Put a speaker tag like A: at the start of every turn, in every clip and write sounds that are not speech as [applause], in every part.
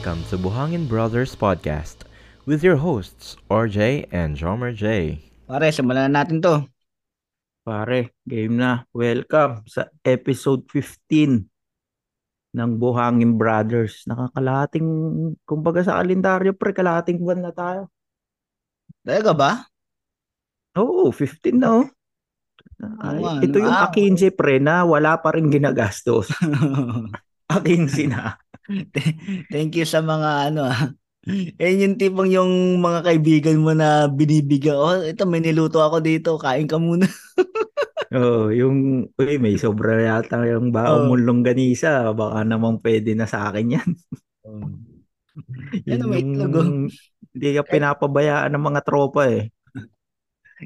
A: Welcome to Buhangin Brothers Podcast with your hosts, RJ and Jomer J.
B: Pare, simulan na natin to.
C: Pare, game na. Welcome sa episode 15 ng Buhangin Brothers. Nakakalahating, kumbaga sa kalendaryo, pre, kalahating buwan na tayo.
B: Talaga ba?
C: Oo, 15 na oh. Ay, ito yung
B: Ah,
C: A15 pre na wala pa rin ginagastos. [laughs] A15 na. [laughs]
B: Thank you sa mga ano. Yan yung tipong yung mga kaibigan mo na binibigyan. Oh, ito may niluto ako dito. Kain ka muna. [laughs]
C: Oo, yung, uy, may sobra yata yung baong
B: Oo.
C: mong longganisa. Baka naman pwede na sa akin yan. [laughs]
B: Yan
C: Yun
B: may
C: yung
B: itlog oh.
C: Hindi ka pinapabayaan ng mga tropa eh.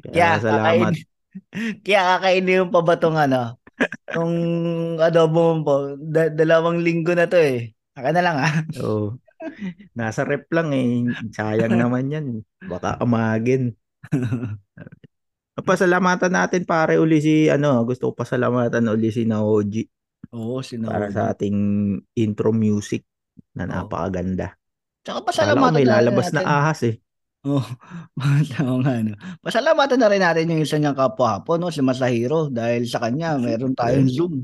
B: Kaya
C: Kaya salamat.
B: kakain, kaya kakainin yung pa ba tong ano? Tong adobo mo po. Da- dalawang linggo na to eh. Aka na lang ah.
C: Oo. [laughs] Nasa rep lang eh. Sayang [laughs] naman yan. Baka amagin. [laughs] Pasalamatan natin pare uli si ano, gusto ko pasalamatan uli si Naoji
B: Oo, sino.
C: para sa ating intro music na napakaganda.
B: Tsaka
C: Kala ko
B: pasalamatan
C: may lalabas na ahas eh.
B: Oh, oo nga no. Pasalamatan na rin natin yung isa niyang kapwa hapon, no, si Masahiro dahil sa kanya meron tayong Zoom.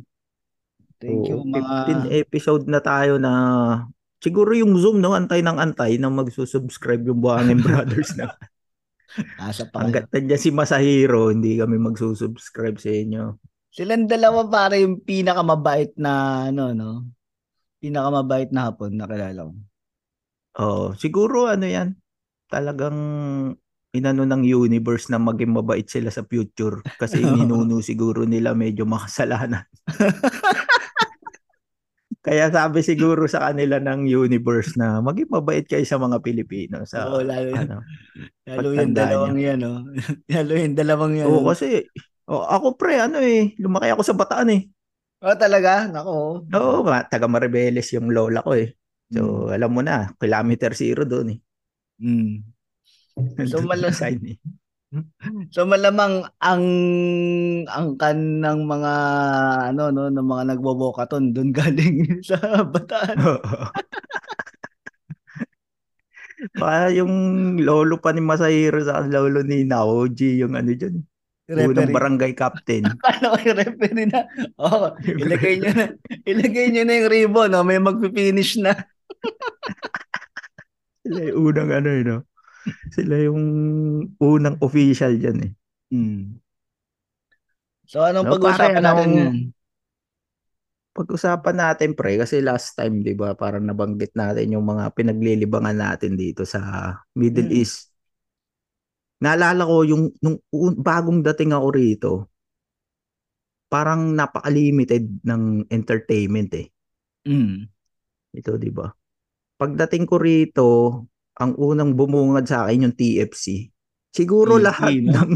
B: Thank you mga
C: 15 episode na tayo na siguro yung Zoom no, antay ng antay na magsusubscribe yung Buhangin [laughs] Brothers na.
B: asa pa.
C: Hanggat nandiyan si Masahiro, hindi kami magsusubscribe sa inyo.
B: Silang dalawa para yung pinakamabait na ano no. Pinakamabait na hapon na kilala ko.
C: Oo, siguro ano yan, talagang inano ng universe na maging mabait sila sa future kasi [laughs] ninuno siguro nila medyo makasalanan. [laughs] Kaya sabi siguro sa kanila ng universe na maging mabait kayo sa mga Pilipino sa
B: Oo, lalo,
C: ano.
B: lalo yung dalawang yan, no. [laughs] lalo yung dalawang yan.
C: Oo, kasi oh, ako pre ano eh, lumaki ako sa Bataan eh.
B: Oh, talaga? Nako.
C: Oo, ma- taga Maribeles yung lola ko eh.
B: Mm.
C: So, alam mo na, kilometer zero doon eh. [laughs]
B: Mm. So,
C: Nandun
B: mala-
C: yung sign eh.
B: So malamang ang ang kan ng mga ano no ng mga nagbobokaton doon galing [laughs] sa Bataan.
C: Baka yung lolo pa ni Masahiro sa lolo ni Naoji, yung ano dyan. Unang
B: Referee.
C: barangay captain. [laughs]
B: Ko yung referee na. Oh, ilagay niyo na ilagay niyo na yung ribbon, no? may magpi-finish na.
C: Sila yung unang ano eh, no? [laughs] Sila yung unang official dyan eh.
B: Hmm. So anong
C: No,
B: pag-uusapan
C: pare,
B: natin
C: anong-? Pag-usapan natin pre, kasi last time, di ba, parang nabanggit natin yung mga pinaglilibangan natin dito sa Middle
B: Mm.
C: East. Naalala ko yung nung un- bagong dating ako rito, parang napaka-limited ng entertainment eh.
B: Hmm.
C: Ito, di ba? Pagdating ko rito, ang unang bumungad sa akin yung TFC. Siguro
B: TFC,
C: lahat ng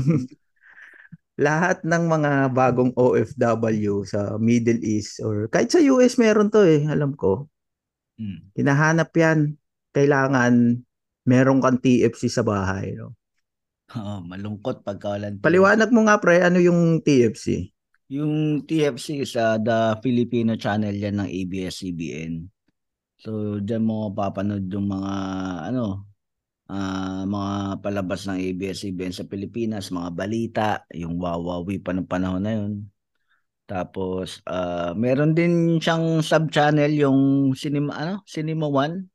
C: [laughs] lahat ng mga bagong OFW sa Middle East or kahit sa US meron to eh, alam ko.
B: Hmm.
C: Hinahanap yan. Kailangan meron kang TFC sa bahay. No?
B: Oo, malungkot pagka walang
C: Paliwanag mo nga pre, ano yung TFC?
B: Yung TFC sa The Filipino Channel yan ng ABS-CBN. So, diyan mo mapapanood yung mga ano, ah, mga palabas ng ABS-CBN sa Pilipinas, mga balita, yung wawawi pa ng panahon na yun. Tapos, ah, meron din siyang sub-channel yung Cinema, ano? Cinema One,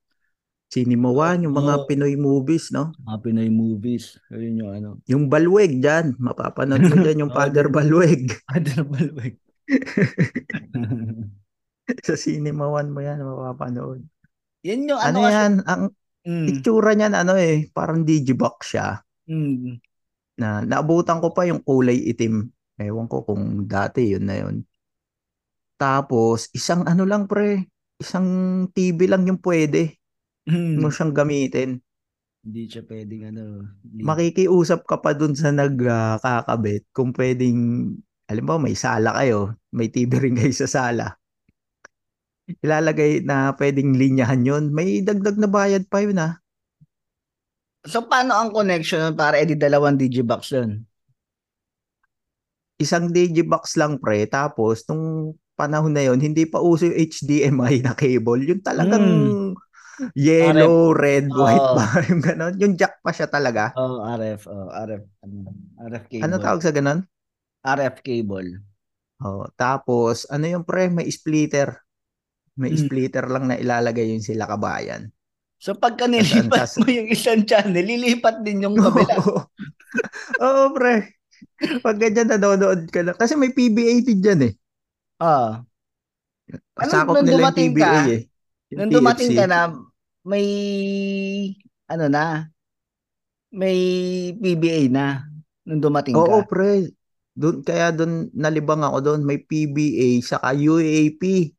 C: Cinema One, yung mga
B: Oo.
C: Pinoy movies, no?
B: mga Pinoy movies. Ayun yung ano.
C: Yung Balweg dyan, mapapanood mo dyan yung [laughs]
B: Oo,
C: Father. Balweg.
B: Other [laughs] Balweg. [laughs]
C: sa Cinema One mo yan, mapapanood.
B: Yan yung
C: Ano,
B: ano, kasi.
C: yan, ang
B: Mm,
C: itsura niyan, ano eh, parang digibox siya.
B: mm,
C: Na, naabutan ko pa yung kulay itim. Ewan ko kung dati yun na yun. Tapos, isang ano lang pre, isang TV lang yung pwede
B: mm.
C: mo siyang gamitin.
B: Hindi siya pwedeng ano. Hindi.
C: Makikiusap ka pa dun sa nagkakabit kung pwedeng, alam mo, may sala kayo, may TV rin kayo sa sala. Ilalagay na pwedeng linyahan yun. May dagdag na bayad pa yun ah.
B: So, paano ang connection para edi dalawang digibox yun?
C: Isang digibox lang pre, tapos nung panahon na yon hindi pa uso yung HDMI na cable. Yung talagang
B: Mm.
C: Yellow, red, white
B: Oo.
C: ba? [laughs] Yung ganon. Yung jack pa siya talaga.
B: Oh, RF, oh, RF, ano, RF cable.
C: Ano tawag sa ganon?
B: RF cable.
C: Oh, tapos, ano yung pre? May splitter. May
B: Hmm.
C: splitter lang na ilalagay yung sila kabayan.
B: So pagka nilipat mo yung isang channel, lilipat din yung kabila.
C: Oo, [laughs] Oo, pre. Pag ganyan nanonood ka na. Kasi may PBA din dyan eh.
B: Ah. Ano,
C: Sakop
B: nung
C: nila yung
B: dumating
C: PBA
B: ka,
C: eh. Yung
B: nung dumating
C: TFC.
B: ka na, may, ano na, may PBA na. Nung dumating
C: Oo,
B: ka.
C: pre. Doon, kaya doon nalibang ako doon. May PBA saka UAP.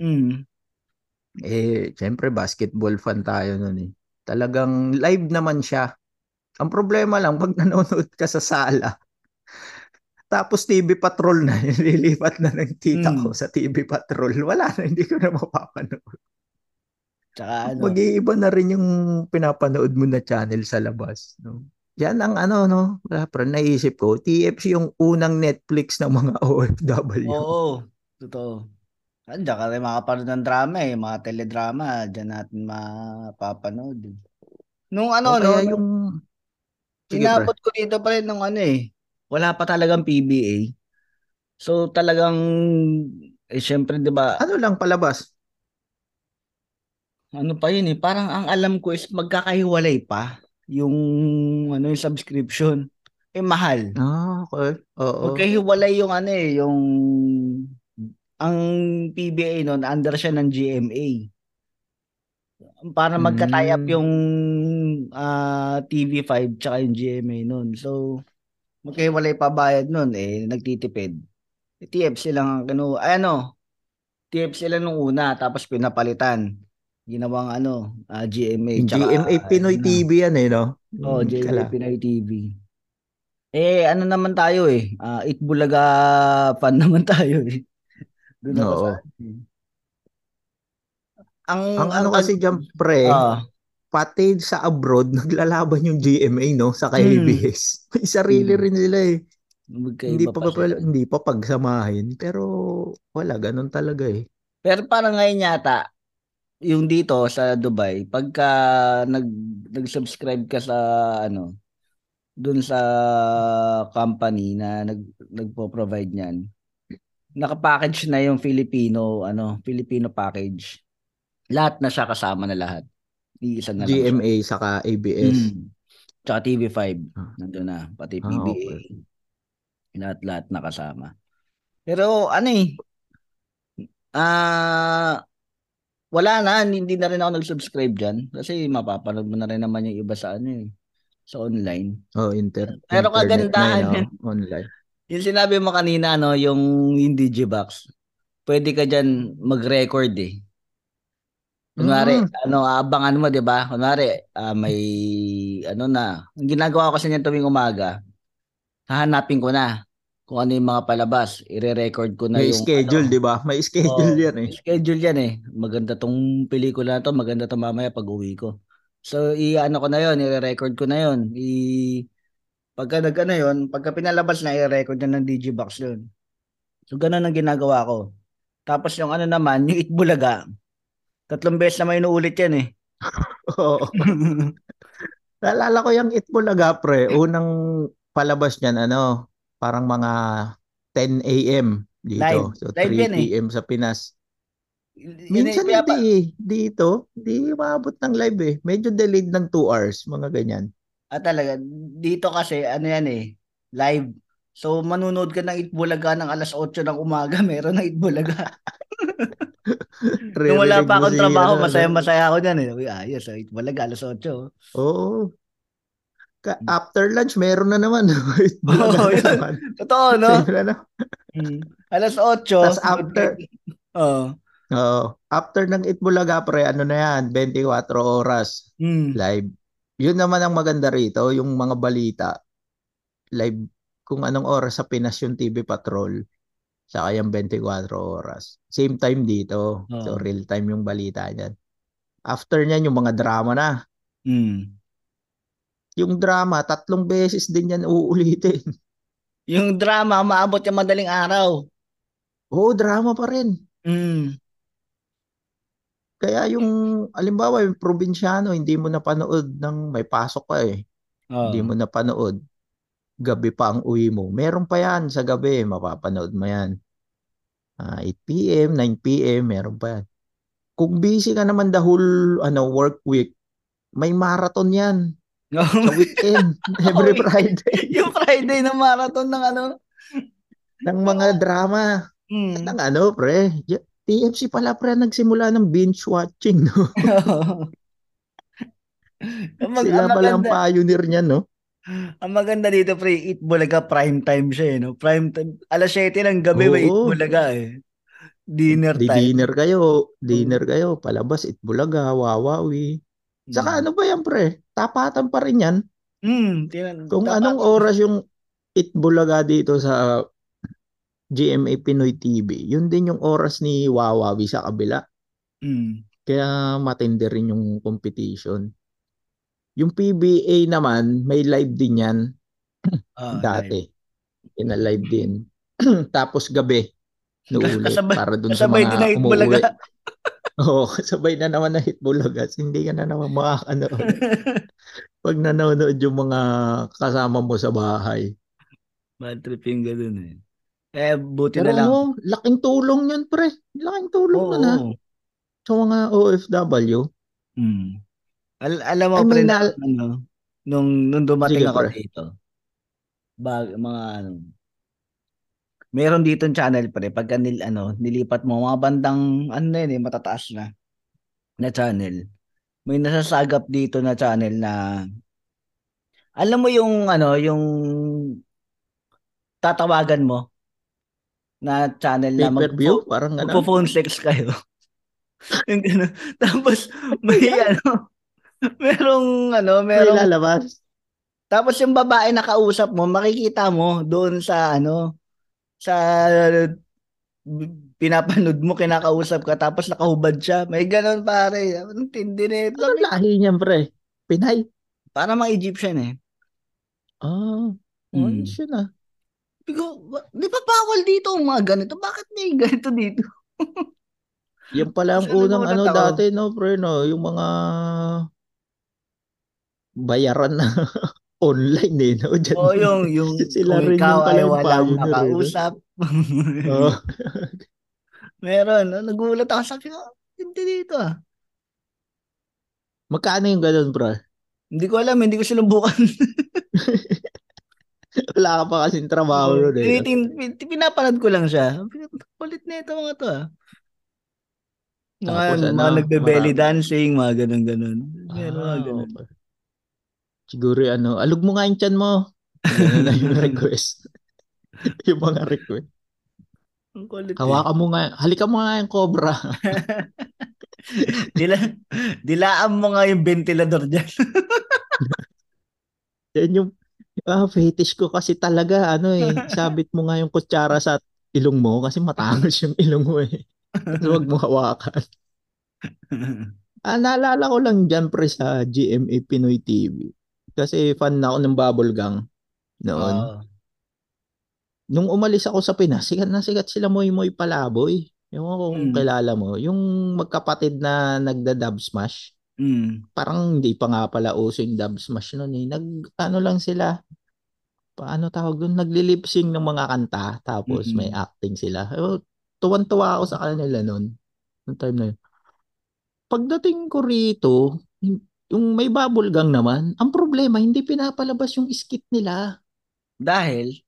B: Mm.
C: Eh, syempre basketball fan tayo noon eh. Talagang live naman siya. Ang problema lang, pag [laughs] nanonood ka sa sala, tapos TV Patrol na, [laughs] lilipat na ng tita
B: Hmm.
C: ko sa TV Patrol. Wala na, hindi ko na mapapanood.
B: Tsaka ano,
C: Mag-iiba na rin yung pinapanood mo na channel sa labas. No? Yan ang ano, no? Pero naisip ko, TFC yung unang Netflix ng mga [laughs] OFW.
B: oo, totoo. Andiyan ka rin makapanood ng drama eh, mga teledrama, diyan natin mapapanood. eh. Nung ano,
C: O
B: no,
C: kaya
B: nung
C: yung... Sige, pre.
B: inabot ko dito pa rin nung ano eh, wala pa talagang PBA. So talagang, eh syempre di ba,
C: Ano lang palabas?
B: ano pa yun eh, parang ang alam ko is magkakahiwalay pa yung ano yung subscription. Eh mahal.
C: Ah, okay. Oo.
B: Magkahiwalay yung ano eh, yung ang PBA noon under siya ng GMA. Para magka-tie up
C: Mm.
B: yung ah, TV5 tsaka yung GMA noon. So magkahiwalay pa bayad noon eh nagtitipid. Eh, TFC lang ang ano, ay, ano, TFC lang nung una tapos pinapalitan. Ginawang ano, ah, GMA tsaka
C: GMA Pinoy
B: ano,
C: TV yan eh, no?
B: Oh,
C: Yung
B: JB
C: kala.
B: Pinoy TV. Eh, ano naman tayo eh. Ah, Itbulaga fan [laughs] naman tayo eh. Doon ako sa Ang
C: Ang ano
B: ang-
C: kasi dyan, pre,
B: Ah,
C: pati sa abroad, [laughs] naglalaban yung GMA, no? Sa
B: Hmm.
C: KBS. May sarili
B: Hmm.
C: rin nila eh.
B: magkaiba
C: Hindi
B: pa
C: pa, pa,
B: sila.
C: hindi pa pagsamahin. Pero wala, ganun talaga eh.
B: Pero parang ngayon yata, yung dito sa Dubai, pagka nag nag-subscribe ka sa ano, dun sa company na nag nagpo-provide niyan, naka-package na yung Filipino ano, Filipino package. Lahat na siya kasama na lahat. Iisa na lang siya.
C: GMA saka ABS.
B: Mm. Tsaka TV5,
C: Ah.
B: nandun na, pati
C: Ah,
B: PBA.
C: okay.
B: Lahat-lahat nakasama. Pero ano eh, ah, wala na, hindi na rin ako nag-subscribe dyan. Kasi mapapanood mo na rin naman yung iba sa ano eh, sa online.
C: Oh, inter
B: Pero
C: internet
B: kagandahan
C: na oh, online.
B: Yung sinabi mo kanina, no, yung, yung Digibox, pwede ka dyan mag-record eh. Kunwari,
C: Mm.
B: ano, aabangan mo, 'di ba? Kunwari, ah, may ano na. Ang ginagawa ko kasi niyan tuwing umaga, hahanapin ko na kung ano yung mga palabas, ire-record ko na
C: May
B: yung
C: schedule,
B: ano.
C: di ba? May schedule
B: Oo,
C: yan eh.
B: schedule yan eh. Maganda tong pelikula na to, maganda to mamaya pag-uwi ko. So, i-ano ko na 'yon, i-record ko na 'yon. I pagka nag ano 'yon, pagka pinalabas na i-record na ng Digibox 'yon. So, ganun ang ginagawa ko. Tapos yung ano naman, yung Itbulaga, tatlong beses naman inuulit yan eh. [laughs]
C: Oo. [laughs] Naalala ko yung Itbulaga, pre. Unang palabas niyan, ano, parang mga 10 a.m. dito.
B: Live.
C: So,
B: Live
C: 3
B: yan eh.
C: p.m. sa Pinas.
B: Yun eh,
C: Minsan hindi eh. Dito, hindi maabot ng live eh. Medyo delayed ng 2 hours, mga ganyan.
B: Ah, talaga. Dito kasi, ano yan eh, live. So, manunood ka ng Itbulaga ng alas 8 ng umaga, [laughs] meron ng Itbulaga. [laughs] Nung wala pa akong trabaho,
C: ano,
B: masaya-masaya ako dyan eh. Uy, ayos, ah, Itbulaga, alas 8. oh.
C: Oo. Ka- after lunch, meron na naman. [laughs] Itbulaga na
B: yun.
C: naman.
B: Totoo, no?
C: Na.
B: Mm. Alas 8.
C: Tas after-
B: Oo.
C: Oo. After ng Itbulaga, pre, ano na yan, 24 oras
B: Mm.
C: live. Yun naman ang maganda rito, yung mga balita. Live kung anong oras sa Pinas yung TV Patrol. Saka yung 24 oras. Same time dito. So
B: Oo.
C: real time yung balita niyan. After niyan yung mga drama na.
B: Mm.
C: Yung drama, tatlong beses din yan uulitin. [laughs]
B: Yung drama, maabot yung madaling araw.
C: Oo, drama pa rin.
B: Mm.
C: Kaya yung, alimbawa, yung probinsyano, hindi mo napanood ng may pasok ka eh.
B: Oo.
C: Hindi mo napanood. Gabi pa ang uwi mo. Meron pa yan sa gabi, mapapanood mo yan. Ah, 8 p.m., 9 p.m., meron pa yan. Kung busy ka naman the whole ano, work week, may marathon yan [laughs] sa weekend, [laughs] every
B: weekend.
C: Friday,
B: yung Friday na marathon ng ano.
C: ng mga drama.
B: Hmm.
C: At ang ano, pre, TFC pala pre nagsimula ng binge watching, no? [laughs]
B: ang, mag-
C: Sila pala ang pioneer niyan, no?
B: ang maganda dito, pre, Eat Bulaga prime time siya, eh, no? Prime time. Alas 7 ng gabi, may Eat
C: Oo.
B: Bulaga, eh. Dinner
C: Di
B: time.
C: dinner kayo, dinner kayo, palabas, itbulaga, wawawi. Saka ano ba yan, pre? Tapatan pa rin yan.
B: Hmm, tinan,
C: Kung anong oras yung itbulaga dito sa GMA Pinoy TV, yun din yung oras ni Wawawi sa kabila.
B: Hmm.
C: Kaya matindi rin yung competition. Yung PBA naman, may live din yan
B: Ah, [laughs]
C: dati. Ina-live din. [clears throat] Tapos gabi, nuulit
B: Kasabay-
C: para dun sa
B: din
C: mga
B: na Eat
C: umuwi.
B: Bulaga. [laughs]
C: Oo, kasabay na naman na Hitbulagas. Hindi ka na naman makakanood. [laughs] Pag nanonood yung mga kasama mo sa bahay.
B: Bad trip yung ganun, eh. Eh, buti
C: Pero
B: na lang.
C: ano, laking tulong yun, pre. Laking tulong
B: Oo.
C: nun, ha? Sa mga OFW.
B: Hmm. Al- alam mo,
C: Ay,
B: pre, na,
C: na-
B: ano, nung, nung dumating
C: Sige,
B: ako
C: pre.
B: dito, bag, mga ano, meron dito channel, pre, pagka nil, ano, nilipat mo, mga bandang, ano na yun, eh, matataas na, na channel. May nasasagap dito na channel na, alam mo yung, ano, yung tatawagan mo na channel na mag-
C: Pay-per-view? Parang ano.
B: Magpo-phone sex kayo. [laughs] yung gano'n. Tapos, may ano, merong, ano,
C: May
B: merong,
C: lalabas.
B: tapos yung babae na kausap mo, makikita mo doon sa, ano, sa, pinapanood mo, kinakausap ka, tapos nakahubad siya. May gano'n pare. Anong tindi na ito?
C: Ano lahi niyan, pre? Pinay.
B: Para mga Egyptian eh.
C: Ah,
B: Hmm.
C: ayos yun ah.
B: Bigo, di ba bawal dito ang mga ganito? Bakit may ganito dito? [laughs]
C: Yan pala ang unang ano dati, no, pre, no? Yung mga bayaran na [laughs] online eh, no? Diyan.
B: O yung, yung, [laughs]
C: Sila rin
B: ikaw
C: yung
B: ay walang nakausap.
C: Oo.
B: Meron. no? Nagulat ako. Sabi ko, hindi dito ah.
C: Magkano yung ganun, bro?
B: Hindi ko alam, hindi ko sinubukan.
C: Wala ka pa kasing trabaho nun eh.
B: Tinitin, pinapanood ko lang siya. Kulit na ito mga to ah. Mga,
C: Tapos ano,
B: mga nagbe-belly
C: marami.
B: dancing, mga ganun-ganun. Meron mga
C: Ah,
B: ganun.
C: okay. Siguro ano, alog mo nga yung tiyan mo. Ganun na yung [laughs] request. [laughs] yung mga request.
B: Ang kulit eh.
C: Hawakan mo nga, halika mo nga yung cobra. [laughs]
B: Dila, dilaan mo nga yung ventilador dyan.
C: Yan yung ah, fetish ko kasi talaga, ano eh, [laughs] sabit mo nga yung kutsara sa ilong mo kasi matangos yung ilong mo eh. Huwag mo hawakan. [laughs] Ah, naalala ko lang dyan pre sa GMA Pinoy TV. Kasi fan na ako ng Bubble Gang noon.
B: Oo.
C: Nung umalis ako sa Pinas, sikat na sikat sila Moy Moy Palaboy. Yung ko kung
B: Mm.
C: kilala mo. Yung magkapatid na nagda-dub smash.
B: Mm.
C: Parang hindi pa nga pala uso yung dub smash noon eh. Nag, ano lang sila. Paano tawag doon? Nagli-lip-sync ng mga kanta. Tapos
B: Mm-mm.
C: may acting sila. Eh, Tuwan-tuwa ako sa kanila noon. Noong time na yun. Pagdating ko rito, yung- may bubble gang naman, ang problema, hindi pinapalabas yung skit nila.
B: Dahil,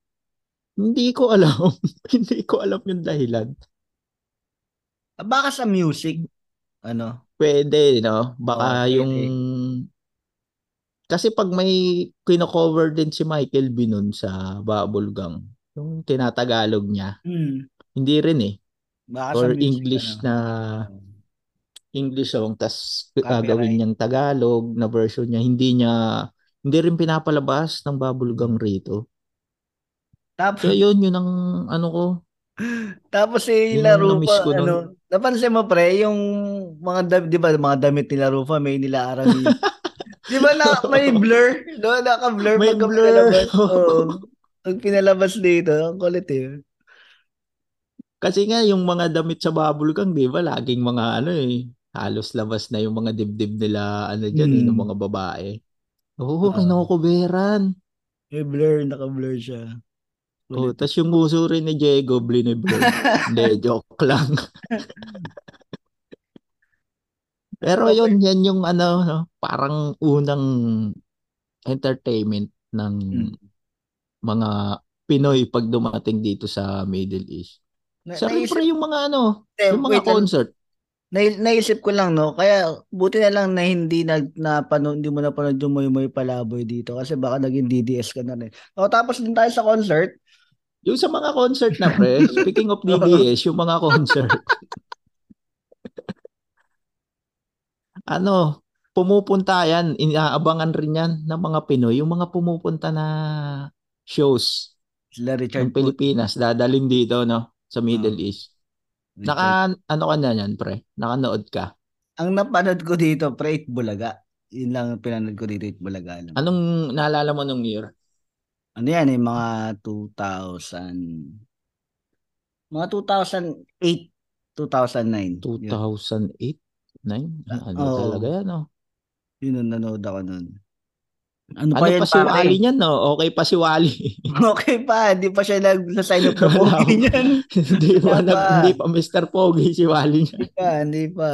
C: Hindi ko alam. [laughs] hindi ko alam yung dahilan.
B: ah, baka sa music, ano,
C: Pwede, no? Baka
B: Oo, pwede.
C: yung... Kasi pag may kino-cover din si Michael B nun sa Bubble Gang, yung tinatagalog niya,
B: mm,
C: hindi rin eh.
B: baka
C: Or English
B: ano.
C: na English song, tas
B: Copyright.
C: gagawin niyang Tagalog na version niya, hindi niya, hindi rin pinapalabas ng Bubble Gang rito.
B: Tapos,
C: Kaya yun, yun ang ano ko. [laughs]
B: tapos si
C: Yun
B: La
C: ang na-miss
B: Rufa,
C: ko nun.
B: ano, napansin mo pre, yung mga, dam- di ba, mga damit nila Rufa, may nilaarang [laughs] yung- Di ba na, may [laughs] blur? No, naka-blur
C: May
B: pagka
C: blur.
B: pinalabas. [laughs] Oo. Pag pinalabas dito, ang kulit eh.
C: Kasi nga, yung mga damit sa Bubble Gang, di ba, laging mga ano eh, halos labas na yung mga dibdib nila ano diyan eh,
B: Hmm.
C: ng mga babae. Oo,
B: Oo.
C: kinukuberan.
B: Eh, blur, naka-blur siya.
C: Oh, tas yung nguso rin ni Diego Blineblur. [laughs] Hindi, joke lang. Pero yun, yan yung ano, no, parang unang entertainment ng
B: Hmm.
C: mga Pinoy pag dumating dito sa Middle East.
B: Na,
C: Sa
B: naisip,
C: yung mga ano,
B: eh,
C: yung mga
B: wait lang.
C: concert.
B: Nai- naisip ko lang no, kaya buti na lang na hindi na napanood, hindi mo napanood yung Moy Moy Palaboy dito kasi baka naging DDS ka na rin. O tapos din tayo sa concert.
C: Yung sa mga concert na pre, [laughs] speaking of DDS, yung mga concert. [laughs] ano, pumupunta yan, inaabangan rin yan ng mga Pinoy, yung mga pumupunta na shows
B: Sila
C: ng
B: Richard Puth.
C: Pilipinas, dadalhin dito, no, sa Middle East.
B: Richard.
C: Naka, ano ka na yan, pre? Nakanood ka?
B: Ang napanood ko dito, pre, It Bulaga. Yun lang ang pinanood ko dito, It Bulaga. Lang.
C: Anong naalala mo nung year?
B: Ano yan eh, mga 2000, mga 2008, 2009. Yun,
C: 2008? 9? Ano
B: Oo.
C: talaga yan, no?
B: yun ang nanood ako nun. Ano,
C: Ano
B: pa yan,
C: pa si
B: pare?
C: Wally niyan, no? Okay pa si Wally. [laughs]
B: Okay pa, hindi pa siya nag-sign up na
C: Wala
B: pogi
C: ako.
B: niyan. [laughs]
C: hindi pa,
B: Wala
C: nag,
B: pa.
C: hindi pa Mr. Pogi si Wally niya.
B: Hindi pa, hindi pa.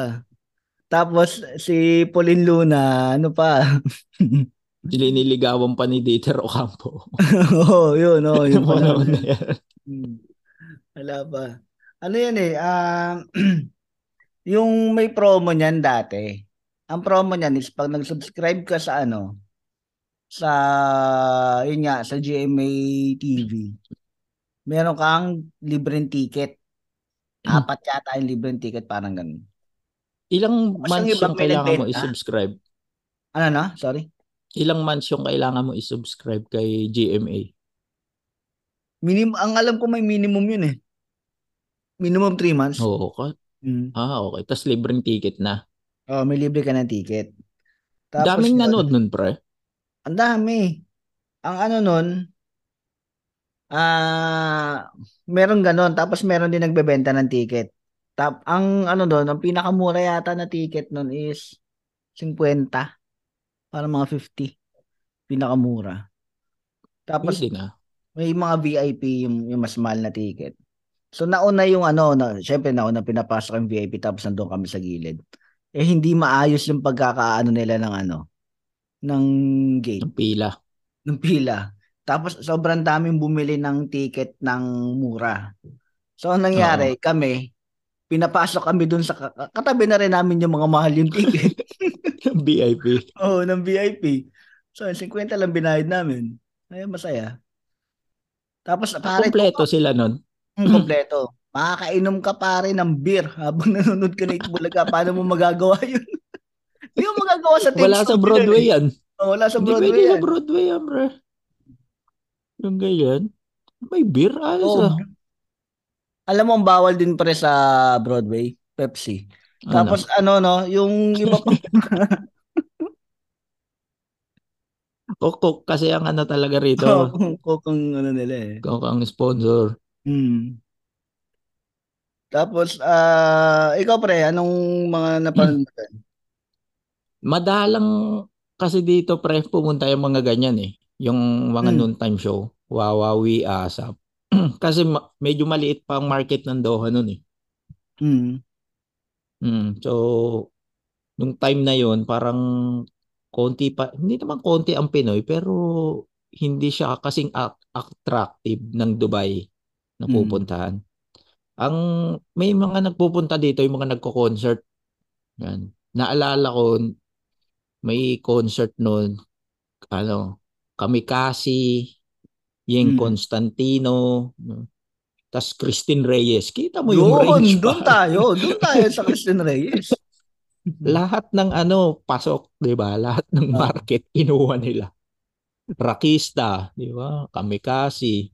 B: Tapos si Pauline Luna, ano pa? [laughs]
C: Liniligawan pa ni Dieter Ocampo.
B: Oo, yun, oh, yun
C: Yung
B: pa naman.
C: yan.
B: Hmm. Wala pa. Ano yan eh, um, [clears throat] yung may promo niyan dati. Ang promo niyan is pag nag-subscribe ka sa ano, sa, yun nga, sa GMA TV, meron kang libreng ticket. Apat yata yung libreng ticket, parang ganun.
C: Ilang
B: yung
C: months yung kailangan mo i-subscribe?
B: Ano na? Sorry?
C: Ilang months yung kailangan mo i-subscribe kay GMA?
B: Minimum, ang alam ko may minimum yun eh. Minimum 3 months.
C: Oo, ka.
B: Mm.
C: Ah, okay. Tapos libreng ticket na.
B: Oh, may libre ka ng ticket. Tapos
C: Daming nanood nun, pre.
B: Ang dami. Ang ano nun, ah, meron ganon. Tapos meron din nagbebenta ng ticket. Tap, ang ano doon, ang pinakamura yata na ticket nun is 50. Parang mga 50. Pinakamura. Tapos
C: Pwede na.
B: may mga VIP yung, yung mas mahal na ticket. So nauna yung ano, na, syempre nauna pinapasok yung VIP tapos nandun kami sa gilid. Eh hindi maayos yung pagkakaano nila ng ano, ng gate
C: Ng pila.
B: ng pila. Tapos sobrang daming bumili ng ticket ng mura. So ang nangyari, kami, pinapasok kami dun sa ka- katabi na rin namin yung mga mahal yung ticket. [laughs]
C: VIP.
B: Oo, ng VIP. So 50 lang binayad namin. Ay, masaya. Tapos pare,
C: Kompleto sila nun.
B: Kung kompleto. Makakainom ka pare ng beer habang nanonood ka na Itbulaga. Paano mo magagawa yun? [laughs] Hindi mo magagawa sa
C: Wala sa Broadway yan.
B: Oh, wala sa
C: Hindi
B: Broadway
C: pwede sa
B: yan.
C: Broadway yan, pre. Yung ganyan. May beer. Ayos
B: Oh,
C: ah.
B: alam mo, ang bawal din pre sa Broadway, Pepsi. Tapos ano, no, yung iba pa, [laughs]
C: Coke kasi ang ano talaga rito. [laughs]
B: kung, kung ano nila eh.
C: Coke ang sponsor.
B: Hmm. Tapos, ah, ikaw pre, anong mga napanood mo dyan? [clears throat]
C: Madalang kasi dito pre pumunta yung mga ganyan eh. Yung mga
B: Hmm.
C: noontime show. Wawawi, ASAP. [clears throat] kasi ma- medyo maliit pa ang market ng Doha nun eh.
B: Hmm.
C: Mm, so, nung time na yon parang konti pa, hindi naman konti ang Pinoy, pero hindi siya kasing at- attractive ng Dubai na
B: Mm.
C: pupuntahan. Ang may mga nagpupunta dito, yung mga nagko-concert. Yan. Naalala ko may concert noon ano, Kamikasi, Yeng
B: Mm.
C: Constantino, no? tas Christine Reyes. Kita mo yung
B: Yun,
C: range
B: doon
C: pa.
B: tayo. Doon tayo sa Christian Reyes. [laughs]
C: lahat ng ano pasok, 'di ba? Lahat ng
B: Ah.
C: market kinuha nila. Rakista, 'di ba? Kamikasi,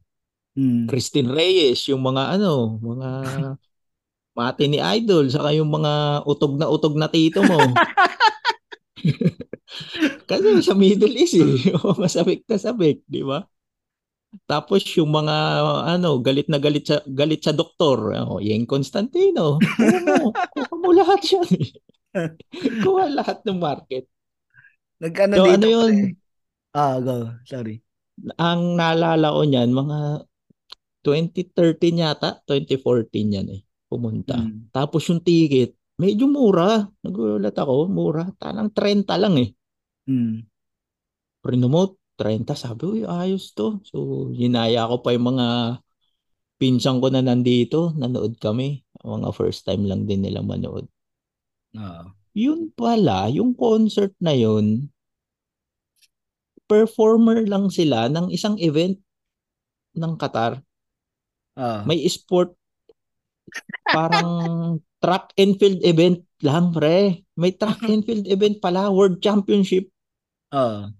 B: Hmm.
C: Christine Reyes, yung mga ano, mga [laughs] mati ni Idol, saka yung mga utog na utog na tito mo. [laughs] Kasi sa Middle East eh, [laughs] yung mga sabik na sabik, 'di ba? Tapos yung mga ano, galit na galit sa galit sa doktor, oh, Yeng Constantino. Oo mo, kuha mo lahat yan. eh. Kuha lahat ng market.
B: Nagkano
C: So,
B: dito
C: ano yun?
B: Ah, go. Sorry.
C: Ang naalala ko niyan, mga 2013 yata, 2014 yan eh, pumunta.
B: Mm.
C: Tapos yung ticket, medyo mura. Nagulat ako, mura. Talang 30 lang eh.
B: Mm.
C: Remote, 30. Sabi, uy, ayos to. So, hinaya ko pa yung mga pinsan ko na nandito. Nanood kami. Mga first time lang din nila manood.
B: Oo.
C: Yun pala, yung concert na yun, performer lang sila ng isang event ng Qatar.
B: Oo.
C: May sport, parang track and field event lang, pre. May track [laughs] and field event pala, World Championship.
B: Oo.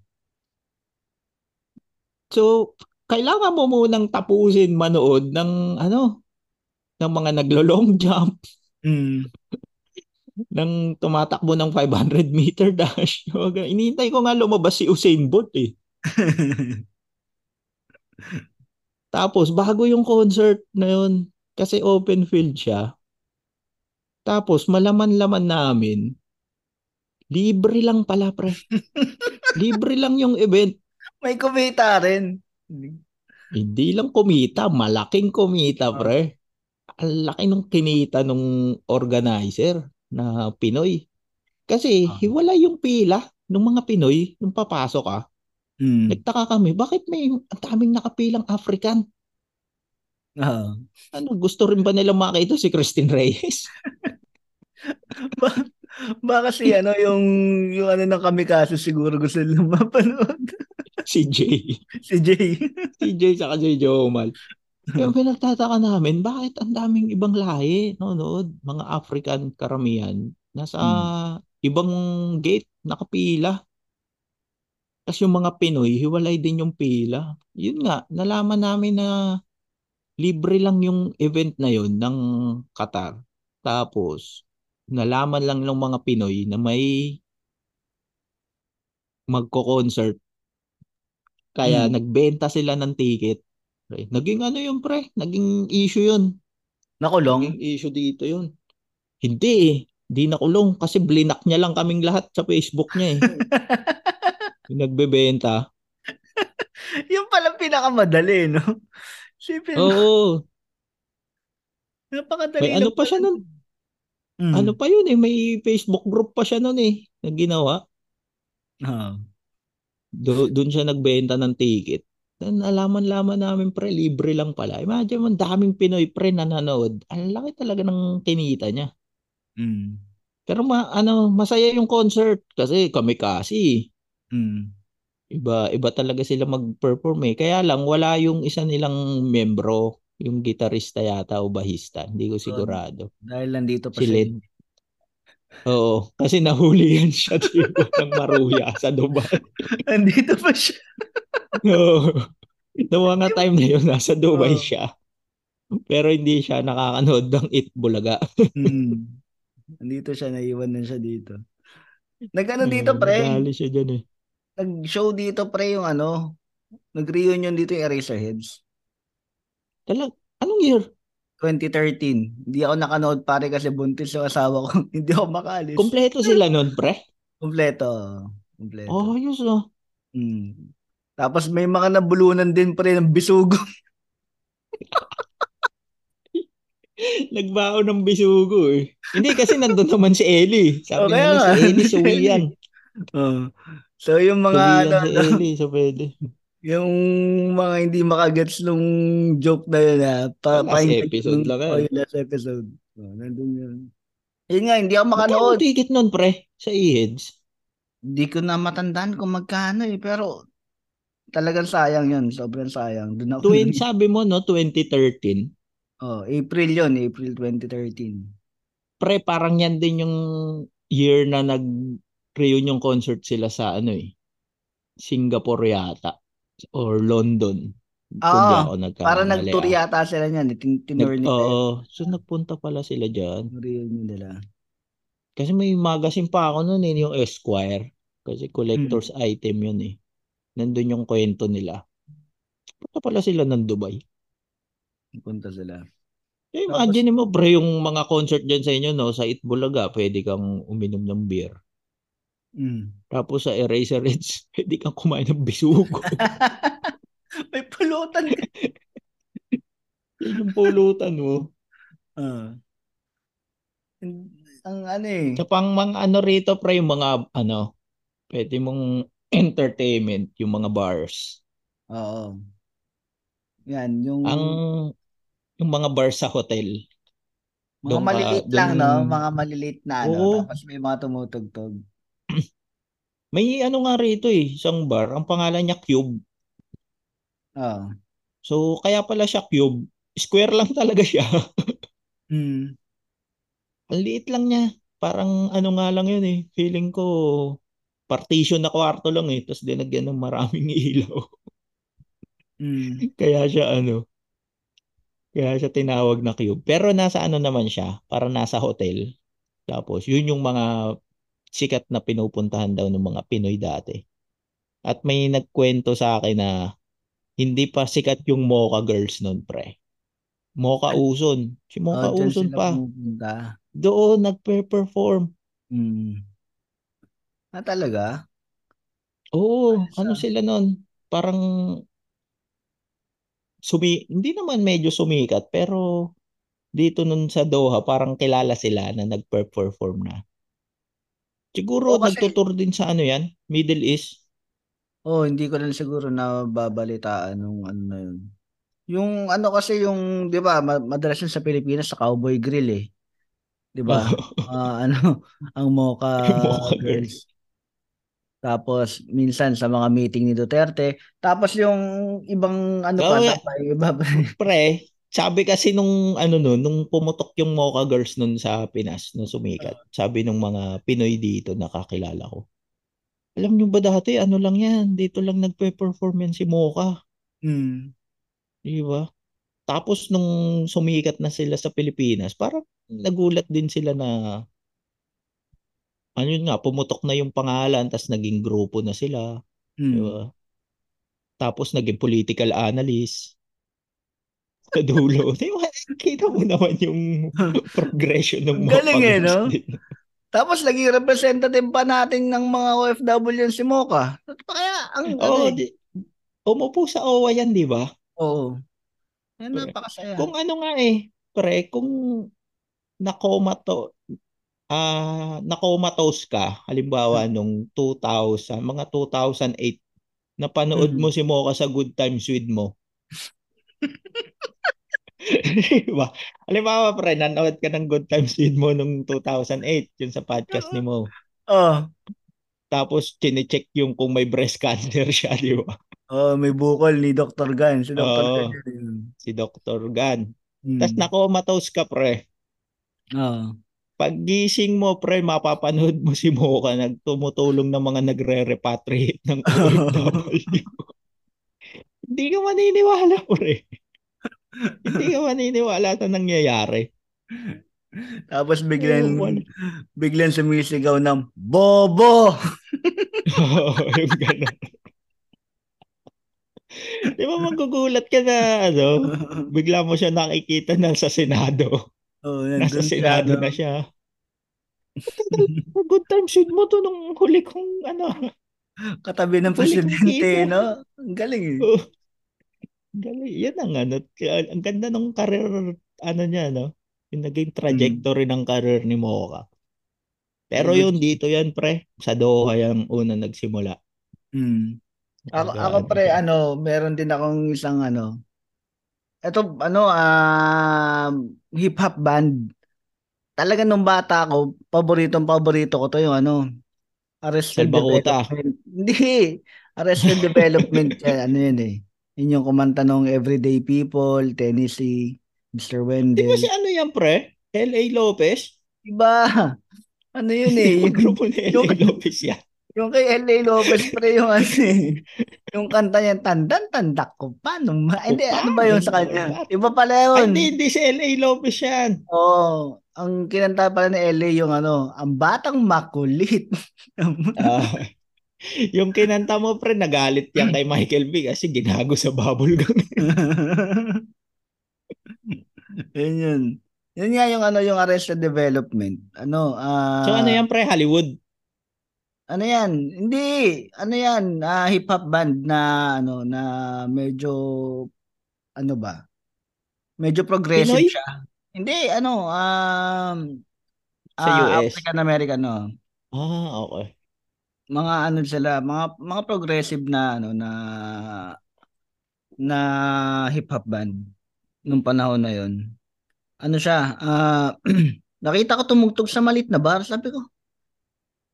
C: So, kailangan mo munang tapusin manood ng ano, ng mga naglo-long [laughs] jump,
B: Mm.
C: ng tumatakbo ng 500 meter dash. [laughs] Inihintay ko nga lumabas si Usain Bolt eh. Tapos, bago yung concert na yun, kasi open field siya. Tapos, malaman-laman namin, libre lang pala, pre. [laughs] libre lang yung event.
B: May kumita rin.
C: Hindi lang kumita, malaking kumita,
B: Ah.
C: pre. Ang laki nung kinita nung organizer na Pinoy. Kasi
B: Ah.
C: hiwala yung pila ng mga Pinoy nung papasok ka.
B: Mm.
C: Nagtaka kami, bakit may ang daming nakapilang African?
B: Oo.
C: Ano, gusto rin ba nilang makita si Christine Reyes? [laughs]
B: Ba- baka si ano yung yung ano ng kamikaze siguro gusto nilang mapanood. [laughs]
C: si Jay.
B: si Jay. [laughs]
C: Si Jay saka si Jomal. Kaya pinagtataka namin, bakit ang daming ibang lahi nanonood? Mga African karamihan. Nasa ibang gate, nakapila. Tapos yung mga Pinoy, hiwalay din yung pila. Yun nga, nalaman namin na libre lang yung event na yun ng Qatar. Tapos, nalaman lang ng mga Pinoy na may magko-concert. Kaya
B: Hmm.
C: nagbenta sila ng ticket. Pre, Naging ano yun pre? Naging issue yun.
B: Nakulong.
C: Naging issue dito yun. Hindi eh. Di nakulong kasi blinak niya lang kaming lahat sa Facebook niya eh. [laughs] Yung nagbebenta. [laughs]
B: yung pala pinakamadali, no? Sipin
C: Oo.
B: napakadali
C: May ano pa siya nun?
B: Mm.
C: Ano pa yun eh? May Facebook group pa siya nun eh. Na ginawa.
B: Oo.
C: Do, doon siya nagbenta ng ticket. Then alaman-laman namin pre, libre lang pala. Imagine mo, daming Pinoy pre na nanood. Ang laki talaga ng kinita niya.
B: Mm.
C: Pero ma, ano, masaya yung concert kasi kami kasi.
B: Mm.
C: Iba, iba talaga sila mag-perform eh. Kaya lang, wala yung isa nilang membro, yung gitarista yata o bahista. Hindi ko sigurado.
B: Dahil nandito pa
C: Si. Led. Oo, kasi nahulihan siya diba, [laughs] ng maruya sa Dubai. [laughs]
B: Nandito pa siya. [laughs]
C: Oo. Noong mga time na yun, nasa Dubai
B: Oo.
C: siya. Pero hindi siya nakakanood ng It Bulaga.
B: Mm. Nandito siya, naiwan na siya dito. Nag-ano dito, pre?
C: nadali siya dyan eh.
B: Nag-show dito, pre, yung ano, nag-reunion dito yung Eraserheads.
C: Talag, anong year?
B: 2013. Hindi ako nakanood, pare, kasi buntis yung asawa ko. [laughs] Hindi ako makaalis.
C: Kompleto sila nun, pre?
B: Kompleto. Kompleto.
C: Oh, ayos no.
B: Mm. Tapos may mga nabulunan din, pre, ng bisugo. [laughs]
C: Nagbaon ng bisugo eh. Hindi kasi nandun naman si Ellie. Sabi
B: O, kaya
C: naman si
B: nga,
C: Ellie,
B: si
C: suwiyan. [laughs]
B: Oh. So yung mga ano,
C: si Ellie, so pwede.
B: yung mga hindi makagets nung joke na yun ha. Pa,
C: Last
B: pakinggan
C: episode lang yan.
B: Oh, last episode. Oh, nandun yun. Yun nga, hindi ako
C: Magkano
B: makanood.
C: ticket nun, pre? Sa e-heads?
B: Hindi ko na matandaan kung magkano eh. Pero talagang sayang yun. Sobrang sayang. Doon ako.
C: Twin, [laughs] sabi mo, no? 2013.
B: oh, April yun. April 2013.
C: Pre, parang yan din yung year na nag-reunion concert sila sa ano eh. Singapore yata. Or London. Ako nagkakamali.
B: Para nag-tour yata sila niyan. Tin tinur nila.
C: oo. So nagpunta pala sila dyan.
B: Reunion nila.
C: Kasi may magazine pa ako noon eh, yung Esquire. Kasi collector's
B: Hmm.
C: item yun eh. Nandun yung kwento nila. Punta pala sila ng Dubai.
B: Punta sila.
C: Eh, imagine mo, pre, yung mga concert dyan sa inyo, no, sa Itbulaga, pwede kang uminom ng beer.
B: Mm.
C: Tapos sa Eraser Edge, pwede kang kumain ng bisugo. [laughs]
B: May pulutan [laughs]
C: yung pulutan mo.
B: Ah. ang ano eh.
C: Sa pang mga ano rito, pre, yung mga, ano, pwede mong entertainment, yung mga bars.
B: Oo. Yan, yung
C: Ang, yung mga bars sa hotel.
B: mga
C: doon
B: maliliit lang,
C: doon-
B: no? Mga maliliit na ano.
C: Oo.
B: Tapos may mga tumutugtog.
C: May ano nga rito eh, isang bar, ang pangalan niya Cube.
B: Oo.
C: So, kaya pala siya Cube. Square lang [laughs] talaga siya.
B: Mm.
C: Ang liit lang niya. Parang ano nga lang yun eh. Feeling ko partition na kwarto lang eh. Tapos dinagyan ng maraming [laughs] ilaw.
B: Mm.
C: Kaya siya ano. Kaya siya tinawag na cube. Pero nasa ano naman siya. Para nasa hotel. Tapos yun yung mga sikat na pinupuntahan daw ng mga Pinoy dati. At may nagkwento sa akin na hindi pa sikat yung Mocha Girls noon pre. Mocha Uson. Si Mocha
B: Oh,
C: Uson pa.
B: pumupunta.
C: Doon nagpe-perform.
B: Mm. Ah, talaga?
C: Oo,
B: Ayos,
C: ano
B: ah.
C: sila nun? Parang sumi hindi naman medyo sumikat pero dito nun sa Doha parang kilala sila na nagpe-perform na. Siguro
B: Oo, kasi-
C: nagtutour din sa ano yan, Middle East.
B: Oh, hindi ko lang siguro na babalitaan nung ano na yun. Yung ano kasi yung, 'di ba, ma- madalas yun sa Pilipinas sa Cowboy Grill eh. 'Di ba? [laughs] Ah, ano, ang Mocha [laughs]
C: Mocha
B: Girls. Tapos minsan sa mga meeting ni Duterte, tapos yung ibang ano pa,
C: Oo,
B: iba pa.
C: Pre, sabi kasi nung ano nun, nung pumutok yung Mocha Girls nun sa Pinas, nung sumikat. Sabi nung mga Pinoy dito nakakilala ko. Alam nyo ba dati, ano lang yan, dito lang nagpe-perform yan si Mocha.
B: Hmm.
C: Di ba? Tapos nung sumikat na sila sa Pilipinas, parang nagulat din sila na ano yun nga, pumutok na yung pangalan, tapos naging grupo na sila. Di
B: Hmm.
C: ba? Tapos naging political analyst. [laughs] Sa dulo. Di ba? Kita mo naman yung [laughs] progression ng mga
B: galing eh, no?
C: din.
B: Tapos naging representative pa natin ng mga OFW si Mocha. Kaya ang ano
C: Oo,
B: eh.
C: di- umupo sa OWA yan, di ba?
B: Oo. Yan, napakasaya.
C: Kung ano nga eh, pre, kung nakomato, ah, nakomatos ka, halimbawa nung 2000, mga 2008, napanood
B: Hmm.
C: mo si Mocha sa Good Times with mo. Diba? Halimbawa, pre, nanood ka ng Good Times with mo nung 2008, yun sa podcast ni Mo.
B: Oh,
C: Tapos, chinecheck yung kung may breast cancer siya, [laughs] di ba?
B: oh, may bukol ni Dr. Gan. Si Dr.
C: Oo.
B: Gan yun.
C: Si Dr. Gan.
B: Hmm.
C: Tapos, nakomatos ka, pre.
B: Oo.
C: Paggising mo, pre, mapapanood mo si Mocha nagtumutulong ng mga nagre-repatriate ng [laughs] OFW. Hindi ka maniniwala, pre. [laughs] Hindi ka maniniwala sa nangyayari.
B: Tapos
C: Oo,
B: biglang
C: wala.
B: biglang sumisigaw ng Bobo! [laughs]
C: yung gano'n. Di ba magugulat ka na, ano, bigla mo siya nakikita na sa Senado.
B: oh,
C: Nasa Senado
B: no?
C: na siya. Good time shoot mo to nung huli kong, ano,
B: Katabi ng presidente, no? Ang galing eh.
C: Oh. Galing. Yan ang ano. Kaya, ang ganda ng career, ano niya, no? Yung naging trajectory ng career ni Mocha. Pero
B: Good.
C: yun, dito yan, pre. Sa Doha yung una nagsimula.
B: Hmm. Ako,
C: Nag-
B: ako pre,
C: ano,
B: meron din akong isang ano, eto, ano, um, hip-hop band. Talaga nung bata ako, paboritong paborito ko to yung ano, Arrested. Development. Hindi, Arrested Development, [laughs] ano yun eh. Yun yung kumanta nung Everyday People, Tennessee, Mr.
C: Di ba si
B: Wendell.
C: ano yan, pre? L.A. Lopez?
B: Diba? [laughs] Ano yun eh, yung,
C: grupo ni L.A. [laughs] Lopez yan?
B: yung kay L.A. Lopez pre yung ano eh. Yung kanta niya, tandan tandak ko. Paano? Ma- Hindi, ano ba yun sa kanya? Iba pala yun.
C: hindi, hindi si L.A. Lopez yan.
B: Oo. ang kinanta pala ni LA yung ano, ang batang makulit.
C: Ah, [laughs] yung kinanta mo, pre, nagalit yan kay Michael B kasi ginago sa bubble gum. [laughs]
B: Yun yun. Yun nga yung ano yung Arrested Development. Ano, ah
C: So ano yan pre, Hollywood?
B: Ano yan? Hindi. Ano yan? Ah, hip hop band na ano na medyo ano ba? Medyo progressive
C: Pinoy?
B: siya. Hindi, ano, um
C: Sa
B: ah,
C: US?
B: African American no.
C: Ah, okay.
B: Mga ano sila, mga mga progressive na ano na na hip hop band nung panahon na yon. Ano siya? Ah, [clears throat] nakita ko tumugtog sa malit na bar. Sabi ko,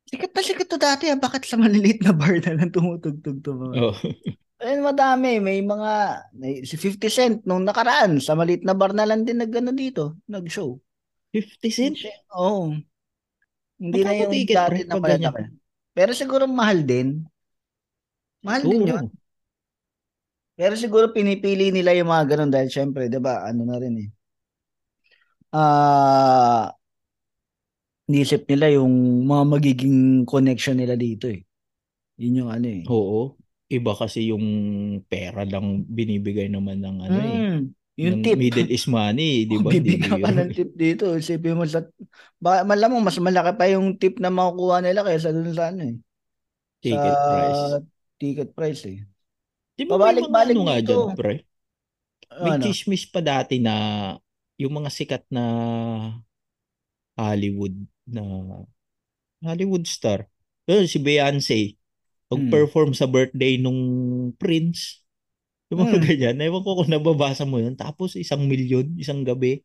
B: sikat na sikat to dati ah. Bakit sa maliliit na bar na lang tumutugtog to mga
C: Oh.
B: Eh, madami. May mga, may- si 50 Cent nung nakaraan, sa maliit na bar na lang din nag, ano, dito, nag-show.
C: 50 cent?
B: Oo. Hindi na
C: Magkano
B: yung dati na malalaki. Pero siguro mahal din. Mahal din
C: Oo.
B: yun. Pero siguro pinipili nila yung mga ganun dahil syempre, di ba, ano na rin eh. Ah, nisip nila yung mga magiging connection nila dito eh. Yun yung ano eh.
C: Oo. Iba kasi yung pera lang binibigay naman ng ano eh.
B: Mm, yung
C: ng
B: tip.
C: Middle East money, di ba?
B: Kung
C: Hindi
B: bibigyan ka ng tip dito, isipin mo sa, baka malamang mas malaki pa yung tip na makukuha nila kaysa dun sa ano eh.
C: Ticket
B: sa
C: price.
B: ticket price eh.
C: Di ba
B: Pabalik-balik
C: ano nga dyan, pre? May
B: Ano?
C: chismis pa dati na yung mga sikat na Hollywood na Hollywood star. Yun, si Beyonce.
B: Hmm.
C: Mag-perform sa birthday nung Prince. Yung mga
B: Hmm.
C: ganyan. Ewan ko kung nababasa mo yun. Tapos isang milyon, isang gabi.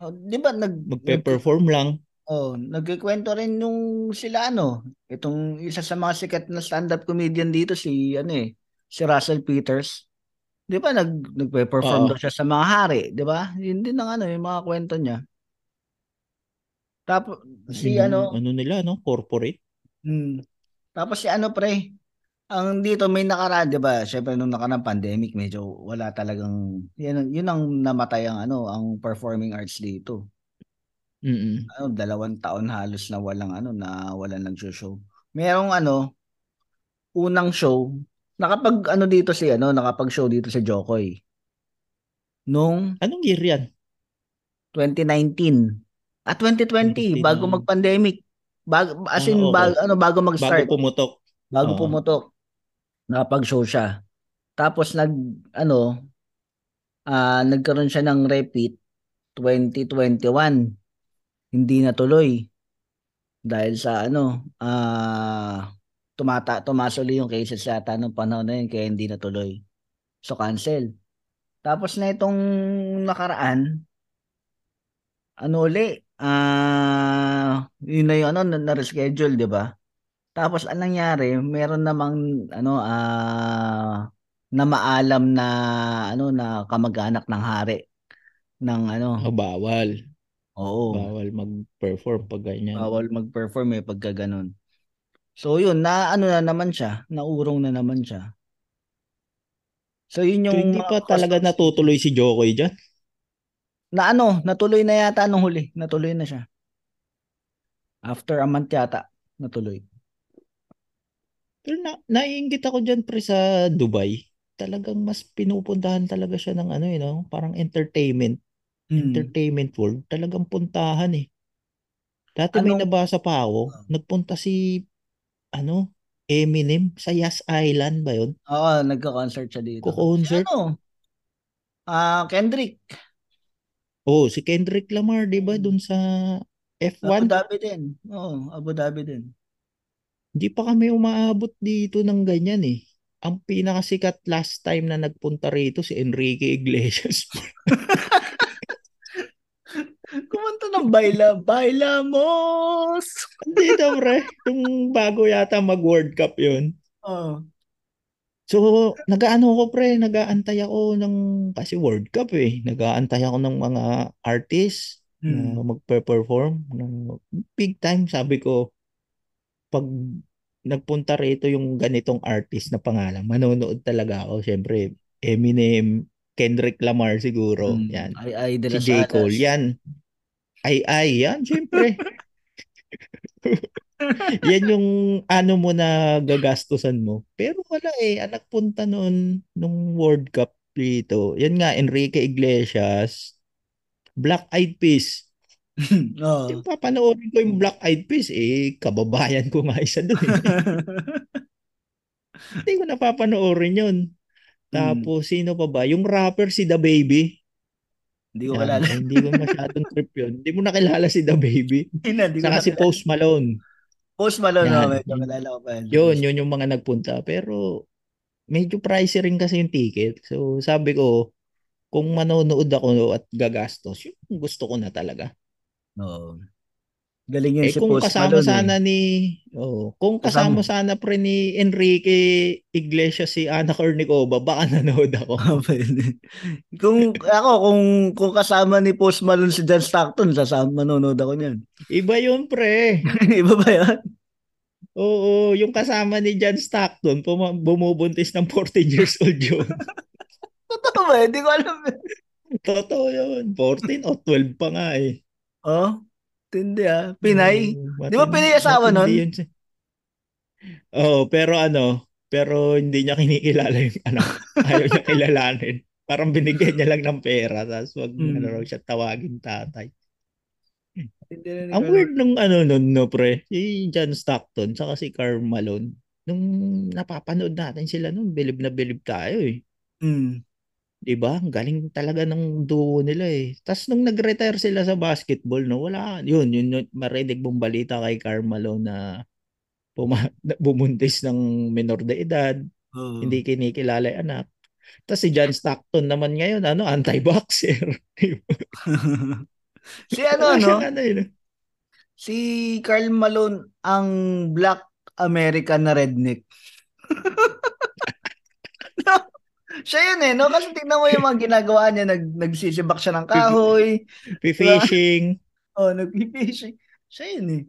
B: Oh, 'di ba nag nag
C: Magpe-perform lang.
B: oh, nagkikwento rin yung sila ano, itong isa sa mga sikat na stand-up comedian dito si ano eh, si Russell Peters. 'Di ba nag nagpe-perform daw siya sa mga hari, 'di ba? Yun din ang ano, yung mga kwento niya. Tapos si
C: Yung
B: ano,
C: ano nila, no? Corporate.
B: Hmm. Tapos si ano pre, ang dito may nakaraan, 'di ba? Syempre nung nakaraan pandemic, medyo wala talagang yun, yun ang namatay ang ano, ang performing arts dito.
C: Mm-mm.
B: Ano, dalawang taon halos na walang ano, na walang nag-show. Merong ano, unang show, nakapag ano dito si ano, nakapag-show dito si Jokoy. Nung
C: Anong year yan?
B: 2019. At 2020, bago
C: 29.
B: mag-pandemic. Bago, as
C: Ah,
B: in,
C: okay.
B: bago, ano, bago
C: Bago
B: mag-start.
C: pumutok.
B: bago
C: Oo.
B: pumutok, nakapag-show siya. Tapos nag ano, ah nagkaroon siya ng repeat 2021. Hindi natuloy dahil sa ano, ah tumata tumasoli yung cases yata nung panahon na yun kaya hindi natuloy. So cancel. Tapos na itong nakaraan, ano uli, ah yun na yung ano, na- na-reschedule, di ba? Tapos anong nangyari, meron namang ano ah na maalam na ano na kamag-anak ng hari ng ano.
C: Ah, bawal.
B: Oo.
C: Bawal mag-perform pag ganyan.
B: Bawal mag-perform eh pagka ganun. So yun, na ano na naman siya, naurong na naman siya. So yun
C: So,
B: yung
C: hindi
B: mga
C: pa talaga
B: customs
C: natutuloy si Jokoy dyan?
B: na ano, natuloy na yata nung huli. Natuloy na siya. After a month yata, natuloy.
C: Pero na, naiingit ako dyan pre sa Dubai. Talagang mas pinupuntahan talaga siya ng ano eh, no? parang entertainment.
B: Hmm.
C: Entertainment world. Talagang puntahan eh. Dati may
B: Anong-
C: nabasa pa ako. Nagpunta si ano, Eminem sa Yas Island ba yun?
B: Oo, nagka-concert siya dito.
C: Ko-concert.
B: Si ano? Ah, Kendrick.
C: Oh, si Kendrick Lamar, 'di ba, dun sa
B: Abu
C: F1?
B: Dhabi din. Oo, Abu Dhabi din.
C: Hindi pa kami umaabot dito ng ganyan eh. Ang pinakasikat last time na nagpunta rito si Enrique Iglesias. [laughs]
B: Kumanta ng Baila, Bailamos!
C: Hindi na, pre. Yung bago yata mag-World Cup yun.
B: Oo.
C: So, nagaano ko, pre. Nagaantay ako ng, kasi World Cup eh. Nagaantay ako ng mga artists na
B: Hmm.
C: magpe-perform. ng Big time, sabi ko, pag nagpunta rito yung ganitong artist na pangalan, manonood talaga ako. Siyempre, Eminem, Kendrick Lamar siguro.
B: Hmm.
C: Yan.
B: Ay, ay, de
C: Si J. Cole. Yan. Ay, ay. Yan, siyempre. [laughs] Yan yung ano mo na gagastusan mo. Pero wala eh. Ang nagpunta noon nung World Cup dito. Yan nga, Enrique Iglesias. Black Eyed Peas. [laughs]
B: Oo.
C: Yung papanoorin ko yung Black Eyed Peas, eh, kababayan ko nga isa doon. Eh. [laughs] Hindi ko napapanoorin yun.
B: Hmm.
C: Tapos, sino pa ba? Yung rapper si The Baby.
B: Hindi ko
C: eh, [laughs] hindi ko masyadong trip yun. Hindi mo nakilala si The Baby.
B: Hindi na, hindi
C: Saka si. Post Malone.
B: Post Malone,
C: Yan.
B: no, medyo kalala ko pa.
C: Yun, yun yung mga nagpunta. Pero, medyo pricey rin kasi yung ticket. So, sabi ko, kung manonood ako at gagastos, yun gusto ko na talaga.
B: Oo. Galing yun
C: Eh
B: si
C: kung
B: Post
C: kasama
B: Malone, eh.
C: sana ni oh, kung kasama, sana pre ni Enrique Iglesias si Ana Cornicova, baka [laughs] nanood ako.
B: Ah, kung ako kung kung kasama ni Post Malone si John Stockton, sasama manonood ako niyan.
C: Iba yun pre. [laughs]
B: Iba ba 'yan?
C: Oo, yung kasama ni John Stockton, puma- bumubuntis ng 14 years old yun. [laughs]
B: Totoo ba? Hindi ko alam.
C: Totoo yun. 14 o 12 pa nga eh.
B: Oh, tindi ah. Pinay.
C: Oo,
B: Di ba Pinay asawa nun?
C: yun siya. Oo, pero ano, pero hindi niya kinikilala yung [laughs] anak. Ayaw niya kilalanin. Parang binigyan niya lang ng pera tapos wag
B: Hmm.
C: ano raw siya tawagin tatay. Ang weird nung ano nun, no, pre, si John Stockton saka si Karl Malone. Nung napapanood natin sila nun, bilib na bilib tayo eh.
B: Mm.
C: 'Di ba? Ang galing talaga ng duo nila eh. Tapos nung nag-retire sila sa basketball, no, wala, yun, yun, yun marinig mong balita kay Karl Malone na puma- [laughs] bumuntis ng minor de edad,
B: Oo.
C: hindi kinikilala yung anak. Tapos si John Stockton naman ngayon, ano, anti-boxer. [laughs] [laughs]
B: si ano no?
C: ano yun.
B: Si Carl Malone ang black American na redneck. Siya yun eh, no? Kasi tingnan mo yung mga ginagawa niya, nag, nagsisibak siya ng kahoy,
C: Fishing,
B: oh, nag-fishing. Siya yun eh.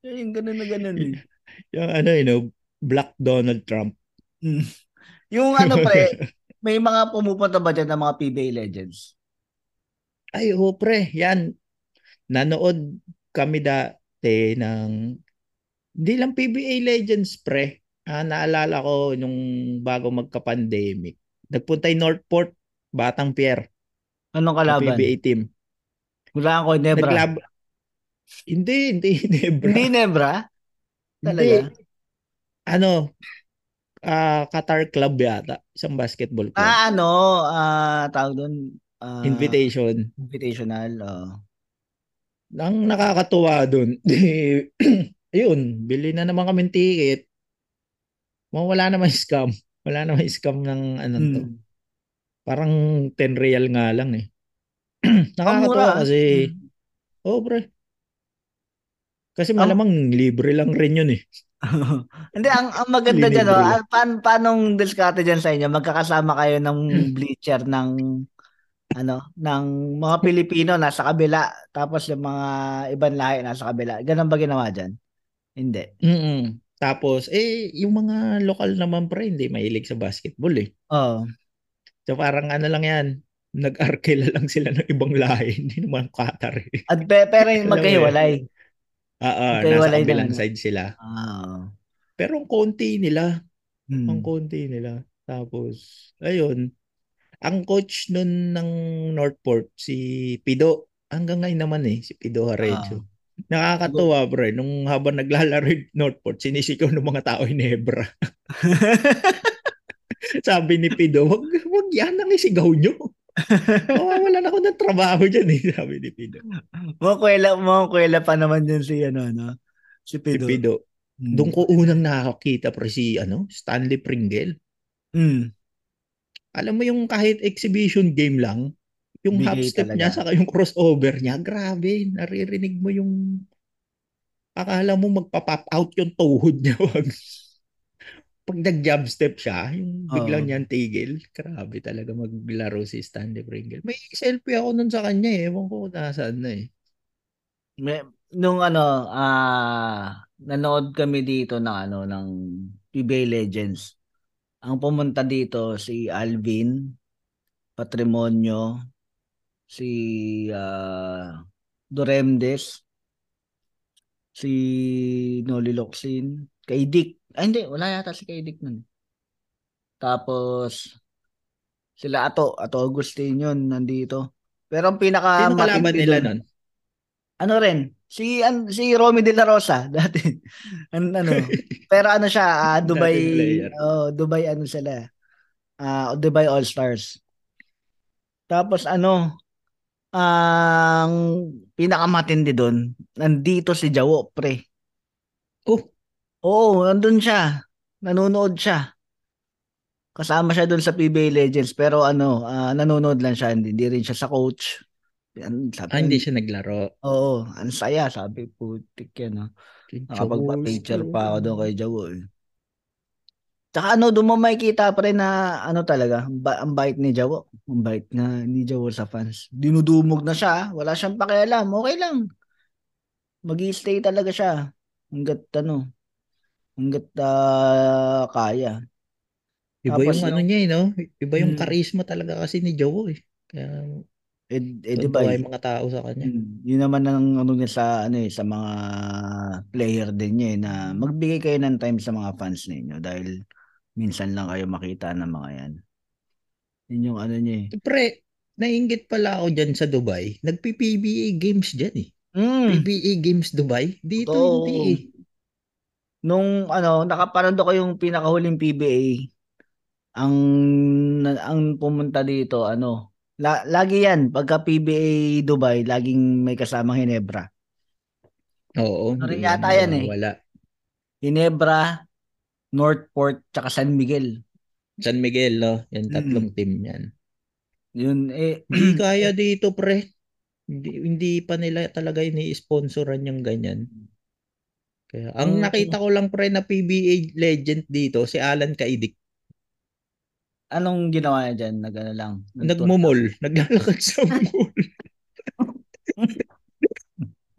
B: Siya yung ganun na ganun eh. [laughs]
C: yung ano, you know, Black Donald Trump.
B: Mm. Yung ano pre, may mga pumupunta ba dyan ng mga PBA Legends?
C: Ay, oh, pre, yan. Nanood kami dati ng hindi lang PBA Legends, pre. Ah, naalala ko nung bago magka-pandemic. Nagpunta yung Northport, Batang Pier,
B: Anong kalaban?
C: PBA team.
B: Wala ko, Nebra.
C: Naglab... Hindi, hindi, [laughs] Nebra.
B: Hindi Nebra? Talaga?
C: Hindi. Ano, ah Qatar Club yata. Isang basketball club.
B: Ah, ano, ah, tawag doon, ah,
C: Invitation.
B: invitational, oh.
C: Ang nakakatuwa dun, [laughs] [clears throat] ayun, bili na naman kami ticket. Wala naman scam. Wala naman [laughs] scam ng ano to.
B: Hmm.
C: Parang 10 real nga lang eh. [clears throat]
B: Ang
C: Nakakatuwa
B: mura.
C: kasi,
B: Hmm.
C: oh pre. Kasi
B: Ang-
C: malamang libre lang rin yun eh. [laughs]
B: Hindi, ang, ang maganda dyan, no?
C: lang.
B: ah, pan, paanong diskarte dyan sa inyo? Magkakasama kayo ng [clears throat] bleacher ng ano, ng mga Pilipino nasa kabila, tapos yung mga ibang lahi nasa kabila. Ganun ba ginawa dyan? Hindi.
C: Mm-mm. Tapos, eh, yung mga lokal naman pre, hindi mahilig sa basketball eh.
B: Oh.
C: So parang ano lang yan, nag-arkela lang sila ng ibang lahi, [laughs] hindi naman Qatar eh.
B: At pe, pero yung magkahiwalay.
C: Oo, nasa kabilang side sila.
B: Ah.
C: Pero ang konti nila,
B: Hmm.
C: ang konti nila. Tapos, ayun, ang coach nun ng Northport, si Pido, hanggang ngayon naman eh, si Pido Harejo. Nakakatuwa pre, nung habang naglalaro yung Northport, sinisigaw ng mga tao yung Nebra. [laughs] Sabi ni Pido, wag, wag yan ang isigaw nyo. [laughs] Mawawalan ako ng trabaho dyan eh, sabi ni Pido.
B: Mga kwela pa naman dyan si ano, no? Si
C: Si
B: Pido.
C: Pido.
B: Hmm.
C: Doon ko unang nakakita pre si ano, Stanley Pringle.
B: Hmm.
C: Alam mo yung kahit exhibition game lang, yung
B: Bigay
C: half step
B: talaga.
C: niya saka yung crossover niya, grabe, naririnig mo yung akala mo magpa-pop out yung tuhod niya. Wag. [laughs] Pag nag-jab step siya, yung biglang
B: Oo.
C: niyan tigil, grabe talaga maglaro si Stanley Pringle. May selfie ako nun sa kanya eh, ewan ko nasaan na eh.
B: May, nung ano, ah, nanood kami dito ng ano, ng PBA Legends. Ang pumunta dito si Alvin, Patrimonio, si ah, Doremdes, si Noli Locsin, kay Dick. Ay hindi, wala yata si kay Dick nun. Tapos, sila Ato, Ato Agustin yun, nandito. Pero ang pinaka
C: Sino kalaban nila nun?
B: ano rin, si an, si Romy De La Rosa [laughs] dati. an, ano, [laughs] pero ano siya, ah, Dubai oh, Dubai ano sila. Ah, Dubai All-Stars. Tapos ano, ang pinakamatindi doon, nandito si Jawo, pre.
C: Oh,
B: Oo, nandun siya. Nanonood siya. Kasama siya doon sa PBA Legends pero ano, ah, nanonood lang siya, hindi, hindi rin siya sa coach. Yan, sabi,
C: ah, hindi siya naglaro.
B: Oo, ang saya, sabi putik yan. Oh. Nakapagpa-picture pa ako doon kay Jawo. Eh. Tsaka ano, doon mo makikita pa rin na ano talaga, ang ba- ang bait ni Jawo. Ang bait na ni Jawo sa fans. Dinudumog na siya, ah. wala siyang pakialam. Okay lang. mag stay talaga siya. Hanggat ano, hanggat ah, kaya.
C: Iba
B: Tapos
C: yung ano niya eh, no? Iba yung
B: Hmm.
C: charisma talaga kasi ni Jowo eh. Kaya
B: Eh, eh di ba?
C: yung mga tao sa kanya.
B: Mm, yun naman ang ano niya sa ano eh sa mga player din niya eh, na magbigay kayo ng time sa mga fans ninyo dahil minsan lang kayo makita ng mga yan. Yun yung ano niya eh.
C: Pre, nainggit pala ako dyan sa Dubai. Nagpi-PBA games dyan eh.
B: Mm,
C: PBA games Dubai. Dito
B: totoo.
C: hindi eh.
B: Nung ano, nakapanood ako yung pinakahuling PBA. Ang na- ang pumunta dito ano, la, lagi yan pagka PBA Dubai, laging may kasamang Hinebra.
C: Oo,
B: Ano yata yan eh.
C: Wala.
B: Hinebra, Northport, tsaka San Miguel.
C: San Miguel, no? Yan
B: Mm.
C: tatlong team yan.
B: Yun eh
C: Hindi kaya [clears throat] dito, pre. Hindi, hindi pa nila talaga ini-sponsoran yung ganyan. Kaya, ang
B: Ang-
C: nakita ko lang pre na PBA legend dito, si Alan Kaidik.
B: Anong ginawa niya dyan? Nag, ano lang? nagtour-
C: Nagmumol. Naglalakad sa [laughs] mall.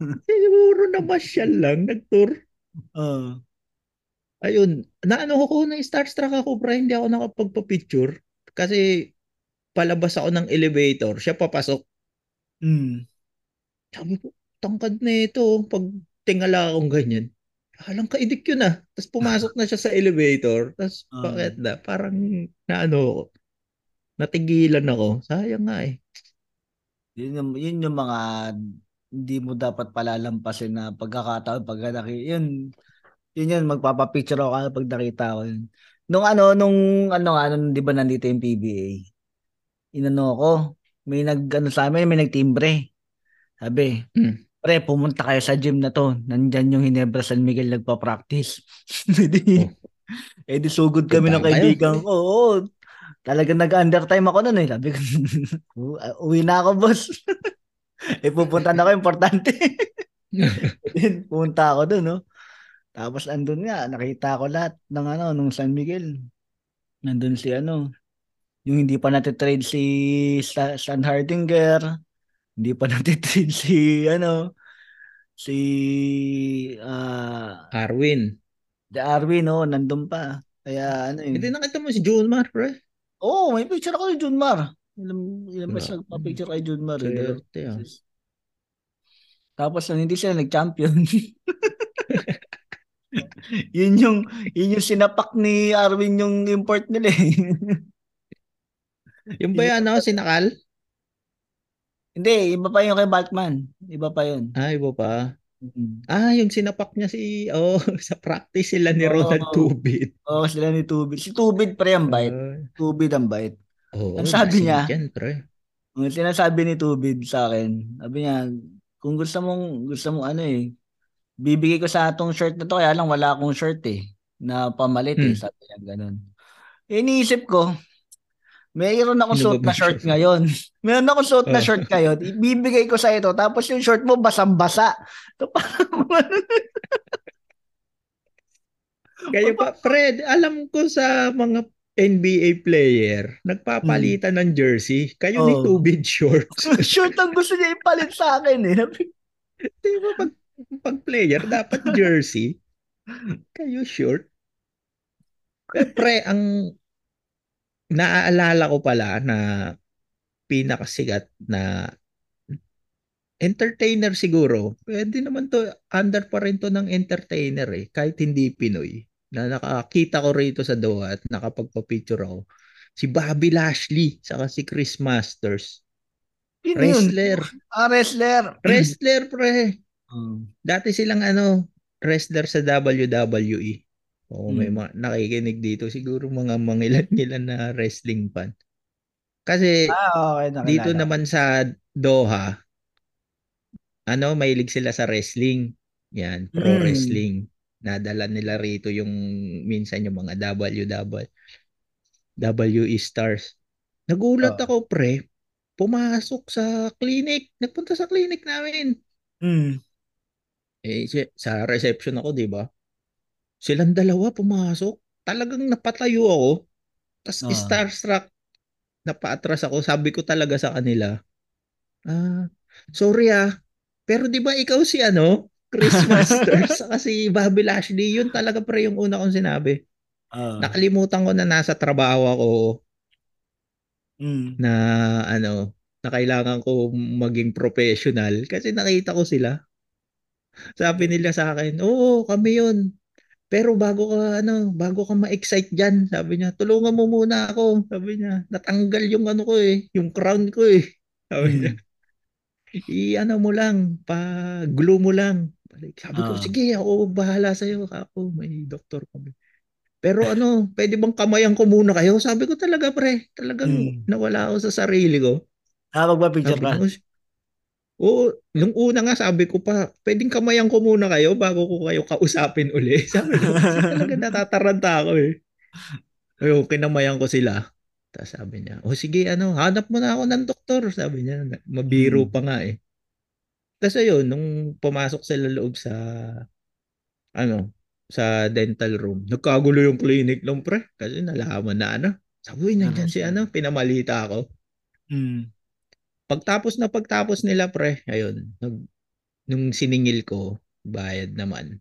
C: [laughs] Siguro na masyal lang. Nag-tour.
B: Oo.
C: Ayun. Naano ko na starstruck ako pre. Hindi ako nakapagpa-picture. Kasi palabas ako ng elevator. Siya papasok.
B: Mm.
C: Sabi ko, tangkad na ito. Pag tingala akong ganyan. Alang kaidik yun ah. Tapos pumasok na siya sa elevator. Tapos
B: Ah.
C: bakit na? Parang naano. Natigilan ako. Sayang nga eh.
B: Yun yung, yun yung mga hindi mo dapat palalampasin na pagkakataon pag naki, yun yun yun magpapapicture ako pag nakita ko yun. Nung ano nung ano nga nung 'di ba nandito yung PBA. Inano ko, may nag ano sa amin, may nagtimbre. Sabi,
C: Hmm.
B: pre, pumunta kayo sa gym na to. Nandyan yung Hinebra San Miguel nagpa-practice. [laughs]
C: Oh.
B: eh di sugod kami ng
C: Puntahan kayo?
B: kaibigan ko. Oo. Talagang nag-undertime ako noon eh. Sabi ko, [laughs] "U- uwi na ako, boss. [laughs] eh, pupunta na ako, importante. Then, pumunta ako doon, no? Tapos, andun nga, nakita ko lahat ng ano, nung San Miguel. Nandun si ano, yung hindi pa natitrade si Sa- Stan Hardinger, hindi pa [laughs] natitrade si, ano, si, ah,
C: Arwin.
B: The Arwin, no, nandun pa. Kaya, ano yun.
C: Hindi nakita mo si Junmar, pre.
B: Oo, oh, may picture ako ni Junmar. Ilang, ilang
C: Wala.
B: beses nagpa-picture kay Junmar. eh,
C: Swerte
B: beses. Tapos hindi sila nag-champion. [laughs] [laughs] yun yung yun yung sinapak ni Arwin yung import nila eh. [laughs]
C: Yung ba yan, no? Sinakal?
B: hindi, iba pa yung kay Balkman. Iba pa yun.
C: Ah, iba pa.
B: Mm.
C: Ah, yung sinapak niya si, oh, [laughs] sa practice sila ni
B: Oo.
C: Ronald Tubit.
B: Oo, sila ni Tubid. Si Tubid pre ang bait.
C: Ah,
B: Tubid ang bait.
C: Oo,
B: Ang sabi niya?
C: Yan, pre.
B: Ang sinasabi ni Tubid sa akin, sabi niya, kung gusto mong, gusto mong ano eh, bibigay ko sa atong shirt na to, kaya lang wala akong shirt eh, na pamalit eh,
C: Hmm.
B: sabi niya ganun. Eh, iniisip ko, mayroon akong
C: Ano
B: suot na
C: siya?
B: ngayon. [laughs] Mayroon akong suot na
C: Oh.
B: short ngayon, ibibigay ko sa ito, tapos yung short mo basang-basa. [laughs] Parang,
C: Kaya pa, Fred, alam ko sa mga NBA player, nagpapalitan ng jersey. Kayo ni
B: Hmm. Oh.
C: Tubid shorts. [laughs]
B: short ang gusto niya ipalit sa akin eh.
C: Di ba pag, pag player, dapat jersey. Kayo short. Pre, ang naaalala ko pala na pinakasigat na entertainer siguro. Pwede naman to, under pa rin to ng entertainer eh, kahit hindi Pinoy. Na nakakita ko rito sa Doha at nakapagpa-picture ako. Si Bobby Lashley, saka si Chris Masters.
B: Yun?
C: Wrestler.
B: Ah, wrestler.
C: Wrestler, pre.
B: Oh.
C: Dati silang ano, wrestler sa WWE. Oo, may
B: Hmm.
C: mga nakikinig dito. Siguro mga mangilan-ngilan [laughs] na wrestling fan. Kasi
B: Ah, okay. Nakilala.
C: dito naman sa Doha, ano, mahilig sila sa wrestling. Yan, pro
B: Mm.
C: wrestling. Nadala nila rito yung minsan yung mga WW WE stars. Nagulat
B: Oh.
C: ako, pre. Pumasok sa clinic. Nagpunta sa clinic namin.
B: Mm.
C: Eh, si- sa reception ako, di ba? Silang dalawa pumasok. Talagang napatayo ako. Tapos
B: Ah.
C: starstruck. Napaatras ako. Sabi ko talaga sa kanila, ah, sorry ah, pero di ba ikaw si ano, Chris [laughs] Masters, saka si Bobby Lashley, yun talaga pre yung una kong sinabi.
B: Ah.
C: Nakalimutan ko na nasa trabaho ako
B: Mm.
C: na ano, na kailangan ko maging professional kasi nakita ko sila. Sabi nila sa akin, oo, kami yun. Pero bago ka ano, bago ka ma-excite diyan, sabi niya, tulungan mo muna ako. Sabi niya, natanggal yung ano ko eh, yung crown ko eh. Sabi
B: Mm.
C: niya, i-ano mo lang, pa-glue mo lang. Sabi ko,
B: Ah.
C: sige, ako bahala sa iyo, ako, may doktor kami. Pero ano, pwede bang kamayan ko muna kayo? Sabi ko talaga, pre, talagang
B: Mm.
C: nawala ako sa sarili ko.
B: Ah, magpa-picture
C: Sabi
B: ka?
C: Oo, nung una nga sabi ko pa, pwedeng kamayan ko muna kayo bago ko kayo kausapin [laughs] uli. Sabi ko, talaga natataranta ako eh. Ayun, kinamayan ko sila. Tapos sabi niya, oh sige, ano, hanap mo na ako ng doktor. Sabi niya, mabiro
B: Hmm.
C: pa nga eh. Tapos ayun, nung pumasok sila loob sa, ano, sa dental room, nagkagulo yung clinic lang pre. Kasi nalaman na ano. Sabi, "Uy, nandyan si ano, pinamalita ako.
B: Mm.
C: Pagtapos na pagtapos nila pre, ayun, nag, nung siningil ko, bayad naman.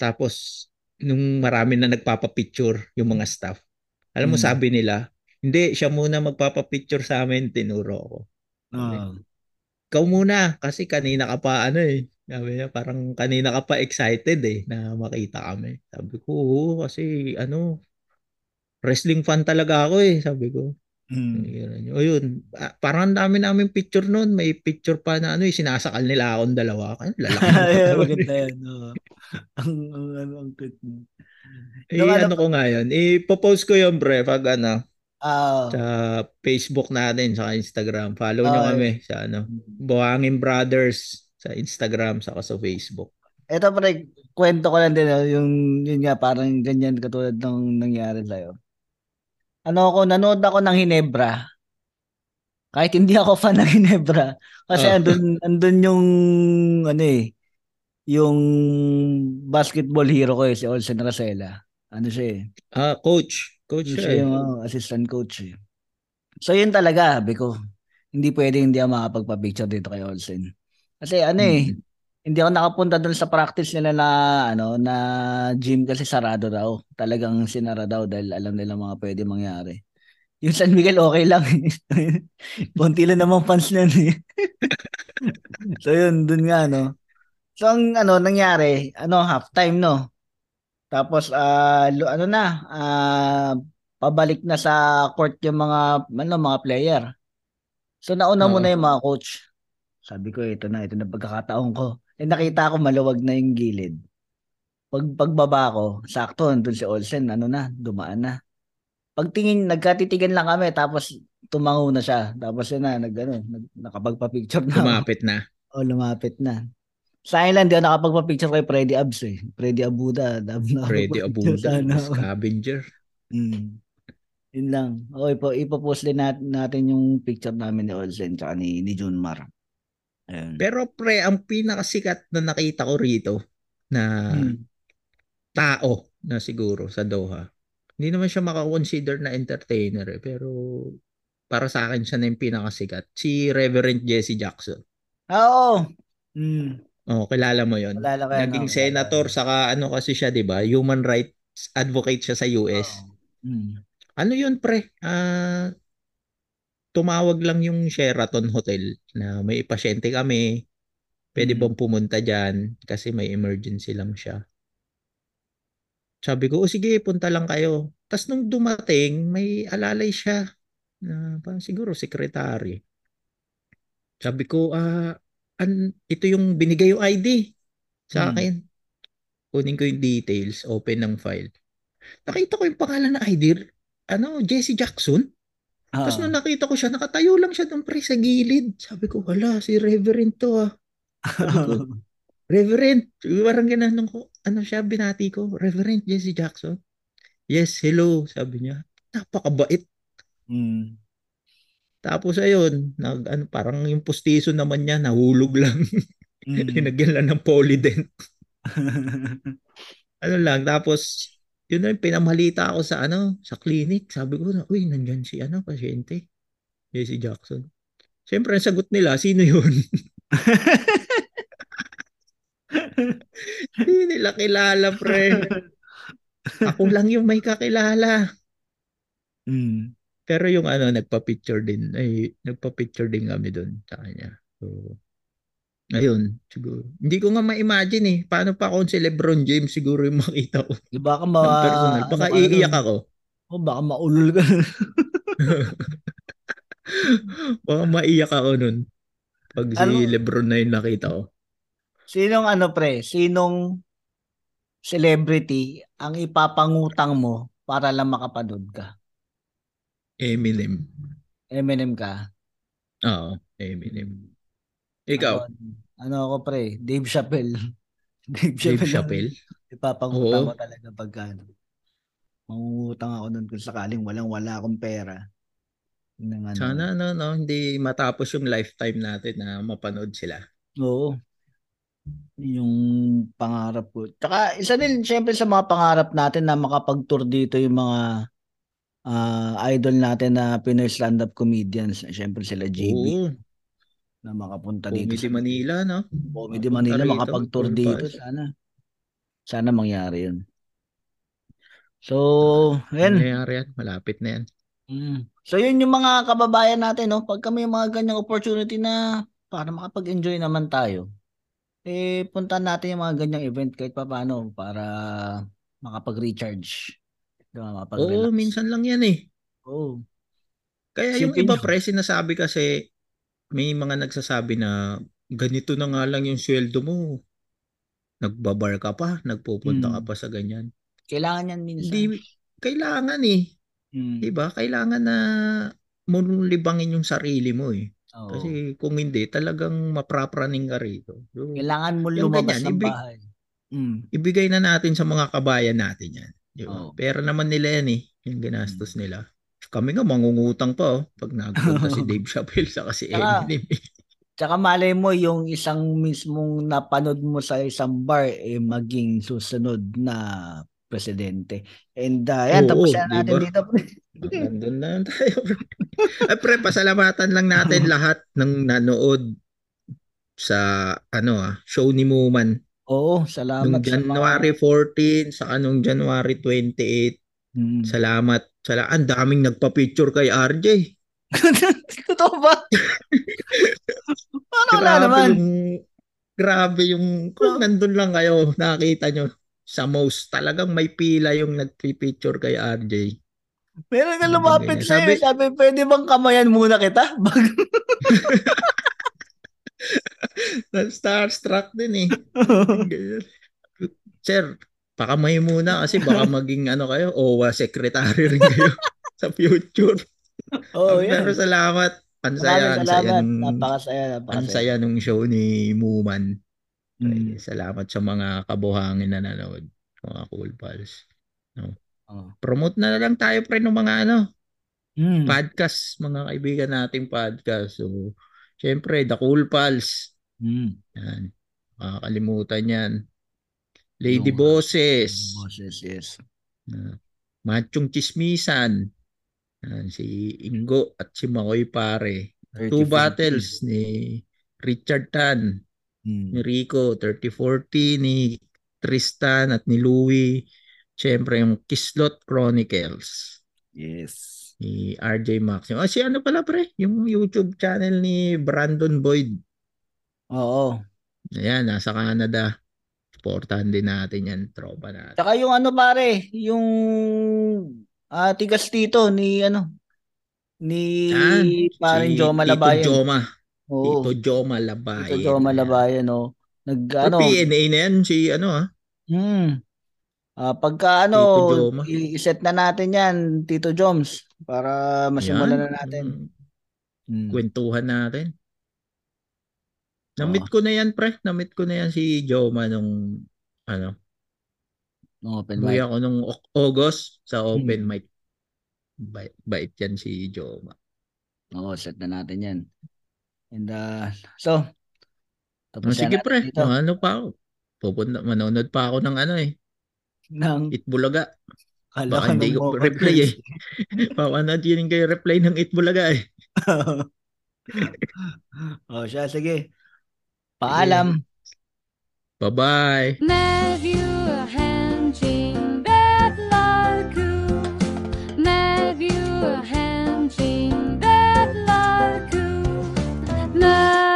C: Tapos, nung marami na nagpapapicture yung mga staff, alam mo
B: Mm.
C: sabi nila, hindi, siya muna magpapapicture sa amin, tinuro ko. Sabi,
B: Ah.
C: Ikaw muna, kasi kanina ka pa ano eh, sabi niya, parang kanina ka pa excited eh, na makita kami. Sabi ko, oo, kasi ano, wrestling fan talaga ako eh, sabi ko.
B: Mm.
C: Ayun, O yun, ah, parang ang dami namin picture noon. May picture pa na ano, eh, sinasakal nila akong dalawa. Lalaki [laughs] katawan.
B: maganda yan. oo. ang, ang, ano, ang cute mo.
C: eh,
B: Nung ano
C: ano ko nga yun. Ipopost ko yun, pre, pag ano,
B: Ah,
C: sa Facebook natin, sa Instagram. Follow nyo
B: Ah,
C: kami sa ano, Buhangin Brothers sa Instagram, saka sa Facebook.
B: Ito pre, kwento ko lang din yung yun nga parang ganyan katulad ng nangyari sa'yo. Ano ako, nanood ako ng Hinebra. Kahit hindi ako fan ng Hinebra. Kasi
C: Oh.
B: andun, andun yung ano eh, yung basketball hero ko eh, si Olsen Rosella. Ano siya eh.
C: Ah, coach. Coach
B: Siya,
C: siya eh.
B: yung oh, assistant coach eh. So yun talaga, sabi ko. Hindi pwede hindi ako makapagpa-picture dito kay Olsen. Kasi ano eh,
C: Mm.
B: Hindi ako nakapunta doon sa practice nila na ano na gym kasi sarado daw. Talagang sinara daw dahil alam nila mga pwede mangyari. Yung San Miguel okay lang. [laughs] Konti lang namang fans niyan eh. [laughs] so yun, dun nga no. So ang ano nangyari, ano halftime no. Tapos lu- ano na, ah pabalik na sa court yung mga ano mga player. So nauna
C: Oo.
B: muna yung mga coach. Sabi ko, ito na, ito na pagkakataon ko. Eh nakita ko maluwag na yung gilid. Pag pagbaba ko, sakto nandun si Olsen, ano na, dumaan na. Pagtingin, nagkatitigan lang kami, tapos tumango na siya. Tapos yun na, nag, ano, nag, nakapagpa-picture na.
C: Lumapit na.
B: O, lumapit na. Sa akin lang, di ako nakapagpa-picture kay Freddy Abs eh. Freddy Abuda.
C: Freddy Abuda,
B: ako.
C: scavenger.
B: Mm. Yun lang. O, ipo, ipopost din natin, natin yung picture namin ni Olsen tsaka ni, ni Junmar.
C: Pero pre, ang pinakasikat na nakita ko rito na
B: Mm.
C: tao na siguro sa Doha. Hindi naman siya makakonsider na entertainer eh, pero para sa akin siya na yung pinakasikat. Si Reverend Jesse Jackson.
B: Oo. Mm.
C: Oh, kilala mo 'yon.
B: Kilala ko yan,
C: Naging
B: kilala
C: senator saka ano kasi siya, 'di ba? Human rights advocate siya sa US.
B: Oo. Mm.
C: Ano 'yun, pre? Ah, tumawag lang yung Sheraton Hotel na may pasyente kami. Pwede
B: Mm.
C: bang pumunta diyan kasi may emergency lang siya. Sabi ko, o sige, punta lang kayo. Tapos nung dumating, may alalay siya na parang siguro secretary. Sabi ko, ah, an, ito yung binigay yung ID sa
B: Hmm.
C: akin. Kunin ko yung details, open ng file. Nakita ko yung pangalan ng ID, ano, Jesse Jackson. Tapos
B: Ah.
C: nung nakita ko siya, nakatayo lang siya doon pre sa gilid. Sabi ko, wala, si Reverend to ah. Ko, [laughs] Reverend, parang ginanong ko, ano siya, binati ko, Reverend Jesse Jackson. Yes, hello, sabi niya. Napakabait.
B: Hmm.
C: Tapos ayun, nag, ano, parang yung pustiso naman niya, nahulog lang. [laughs]
B: Hmm.
C: Linagyan lang ng polydent. [laughs] Ano lang, tapos, yun na, pinamalita ako sa ano, sa clinic. Sabi ko uy, nandyan si ano, pasyente. Jesse Jackson. Siyempre, ang sagot nila, sino yun? [laughs] Hindi nila kilala, pre. Ako lang yung may kakilala.
B: Hmm.
C: Pero yung ano, nagpa-picture din. Ay, nagpa-picture din kami doon sa kanya. So, ayun, siguro. Hindi ko nga ma-imagine eh. Paano pa kung si Lebron James siguro yung makita ko
B: Di ba ka ma...
C: personal. Baka
B: ano
C: iiyak ako.
B: Oh, baka maulol ka. [laughs]
C: Baka maiyak ako nun. Pag si
B: Ano-
C: Lebron na yung nakita ko.
B: Sinong ano pre? Sinong celebrity ang ipapangutang mo para lang makapanood ka?
C: Eminem.
B: Eminem ka?
C: Oo, Eminem. Ikaw,
B: Ano, ano ako pre? Dave Chappelle. [laughs] Dave
C: Dave
B: Chappelle.
C: Chappelle?
B: Ipapangutang ko talaga pagka ano. Mangungutang ako nun kung sakaling walang wala akong pera. Ng ano.
C: Sana no, no, hindi matapos yung lifetime natin na mapanood sila.
B: Oo. Yung pangarap ko. Tsaka isa din syempre sa mga pangarap natin na makapag-tour dito yung mga ah, idol natin na Pinoy stand-up comedians. Syempre sila JB
C: Oo,
B: na makapunta dito
C: Comedy
B: sa
C: Manila, no?
B: Comedy Manila makapag-tour
C: Tour
B: dito sana. Sana mangyari yun. So, yan.
C: Nangyayari yan, malapit na yan.
B: Mm. So yun yung mga kababayan natin no, pag kami yung mga ganyang opportunity na para makapag-enjoy naman tayo. Eh puntahan natin yung mga ganyang event kahit pa paano para makapag-recharge. Diba,
C: Oo,
B: makapag-relax.
C: minsan lang yan eh.
B: Oo.
C: Kaya yung
B: Isipin
C: iba pre, sinasabi kasi, may mga nagsasabi na ganito na nga lang yung sweldo mo. Nagbabar ka pa, nagpupunta ka
B: Mm.
C: pa sa ganyan.
B: Kailangan yan minsan.
C: Hindi, kailangan eh.
B: Mm.
C: Diba? Kailangan na mo libangin yung sarili mo eh.
B: Oo.
C: Kasi kung hindi, talagang maprapraning ka rito. So,
B: Kailangan mo lumabas
C: ganyan,
B: ng
C: ibig-
B: bahay. Mm.
C: ibigay na natin sa mga kabayan natin yan. Di ba?
B: Oo.
C: Pera naman nila yan eh, yung
B: Mm.
C: ginastos nila. Kami nga mangungutang pa oh, pag nagpunta si [laughs] Dave Chappelle sa kasi Eminem. eh.
B: Tsaka malay mo yung isang mismong napanood mo sa isang bar eh maging susunod na presidente. And uh, yan, tapos yan natin
C: diba?
B: dito.
C: Nandun na tayo. [laughs] Ay pre, pasalamatan lang natin [laughs] lahat ng nanood sa ano ah, show ni Muman
B: Oo, salamat
C: nung
B: sa mga-
C: January 14 sa anong January 28.
B: Hmm.
C: Salamat. Sala ang daming nagpa-picture kay RJ. [laughs]
B: Totoo ba? Paano wala naman?
C: yung grabe yung kung nandun lang kayo nakita nyo sa most talagang may pila yung nagpi-picture kay RJ.
B: Meron ka
C: Ano
B: lumapit
C: ganyan?
B: sa'yo.
C: Sabi-
B: Sabi, pwede bang kamayan muna kita? [laughs] Bago. [laughs]
C: Starstruck din eh. Sir, pakamay muna kasi baka [laughs] maging ano kayo, OWA secretary rin kayo [laughs] sa future.
B: Oh,
C: Pero
B: yan.
C: salamat. Ang saya, ang saya nung,
B: Napakasaya,
C: ang
B: napakasaya.
C: saya nung show ni Muman.
B: Mm.
C: Salamat sa mga kabuhangin na nanood. Mga cool pals.
B: Oo.
C: Promote na lang tayo pre ng mga ano,
B: Mm.
C: podcast, mga kaibigan nating podcast. So, syempre, The Cool Pals.
B: Mm.
C: Yan. Makakalimutan yan. Lady
B: Yung,
C: Bosses.
B: Boses, yes.
C: Uh, Machong Chismisan. Yan, si Ingo at si Makoy Pare.
B: 30,
C: Two
B: 40.
C: battles ni Richard Tan,
B: Mm.
C: ni Rico, 3040, ni Tristan at ni Louie. Siyempre yung Kislot Chronicles
B: Yes.
C: ni RJ Maximo. Ah, si ano pala pre? Yung YouTube channel ni Brandon Boyd.
B: Oo.
C: Ayan, nasa Canada. Supportahan din natin yan, tropa natin.
B: Tsaka yung ano pare, yung ah, tigas dito ni ano ni
C: Yan,
B: parang
C: si
B: Joma
C: Tito
B: Labayan.
C: Joma.
B: Oo.
C: Tito Joe Malabayan.
B: Tito Joe Malabayan, no. Nag,
C: Pero
B: ano,
C: PNA na yan, si ano ah.
B: hmm. Ah, pagka ano,
C: Tito Joma.
B: i-set na natin yan, Tito Joms, para masimulan na natin.
C: Mm,
B: Hmm.
C: Kwentuhan natin. Namit ko na yan, pre. Namit ko na yan si Joma nung ano.
B: No, open mic.
C: ako nung August sa open
B: Hmm.
C: mic. Bait, bait yan si Joma.
B: Oo, set na natin yan. And uh, so,
C: Oh,
B: tapos
C: sige
B: yan
C: pre,
B: dito.
C: ano pa ako. Pupunta, manonood pa ako ng ano eh.
B: Nang,
C: Itbulaga.
B: kala
C: Baka
B: ko
C: hindi
B: ng
C: ko reply eh. [laughs] Papanood yun kayo reply ng Itbulaga eh. [laughs]
B: oh, siya, sige. Paalam.
C: Bye-bye.
D: Bad luck bad luck bad luck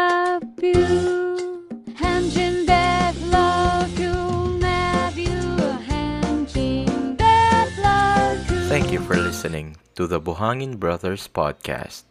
D: bad luck
A: Thank you for listening to the Buhangin Brothers podcast.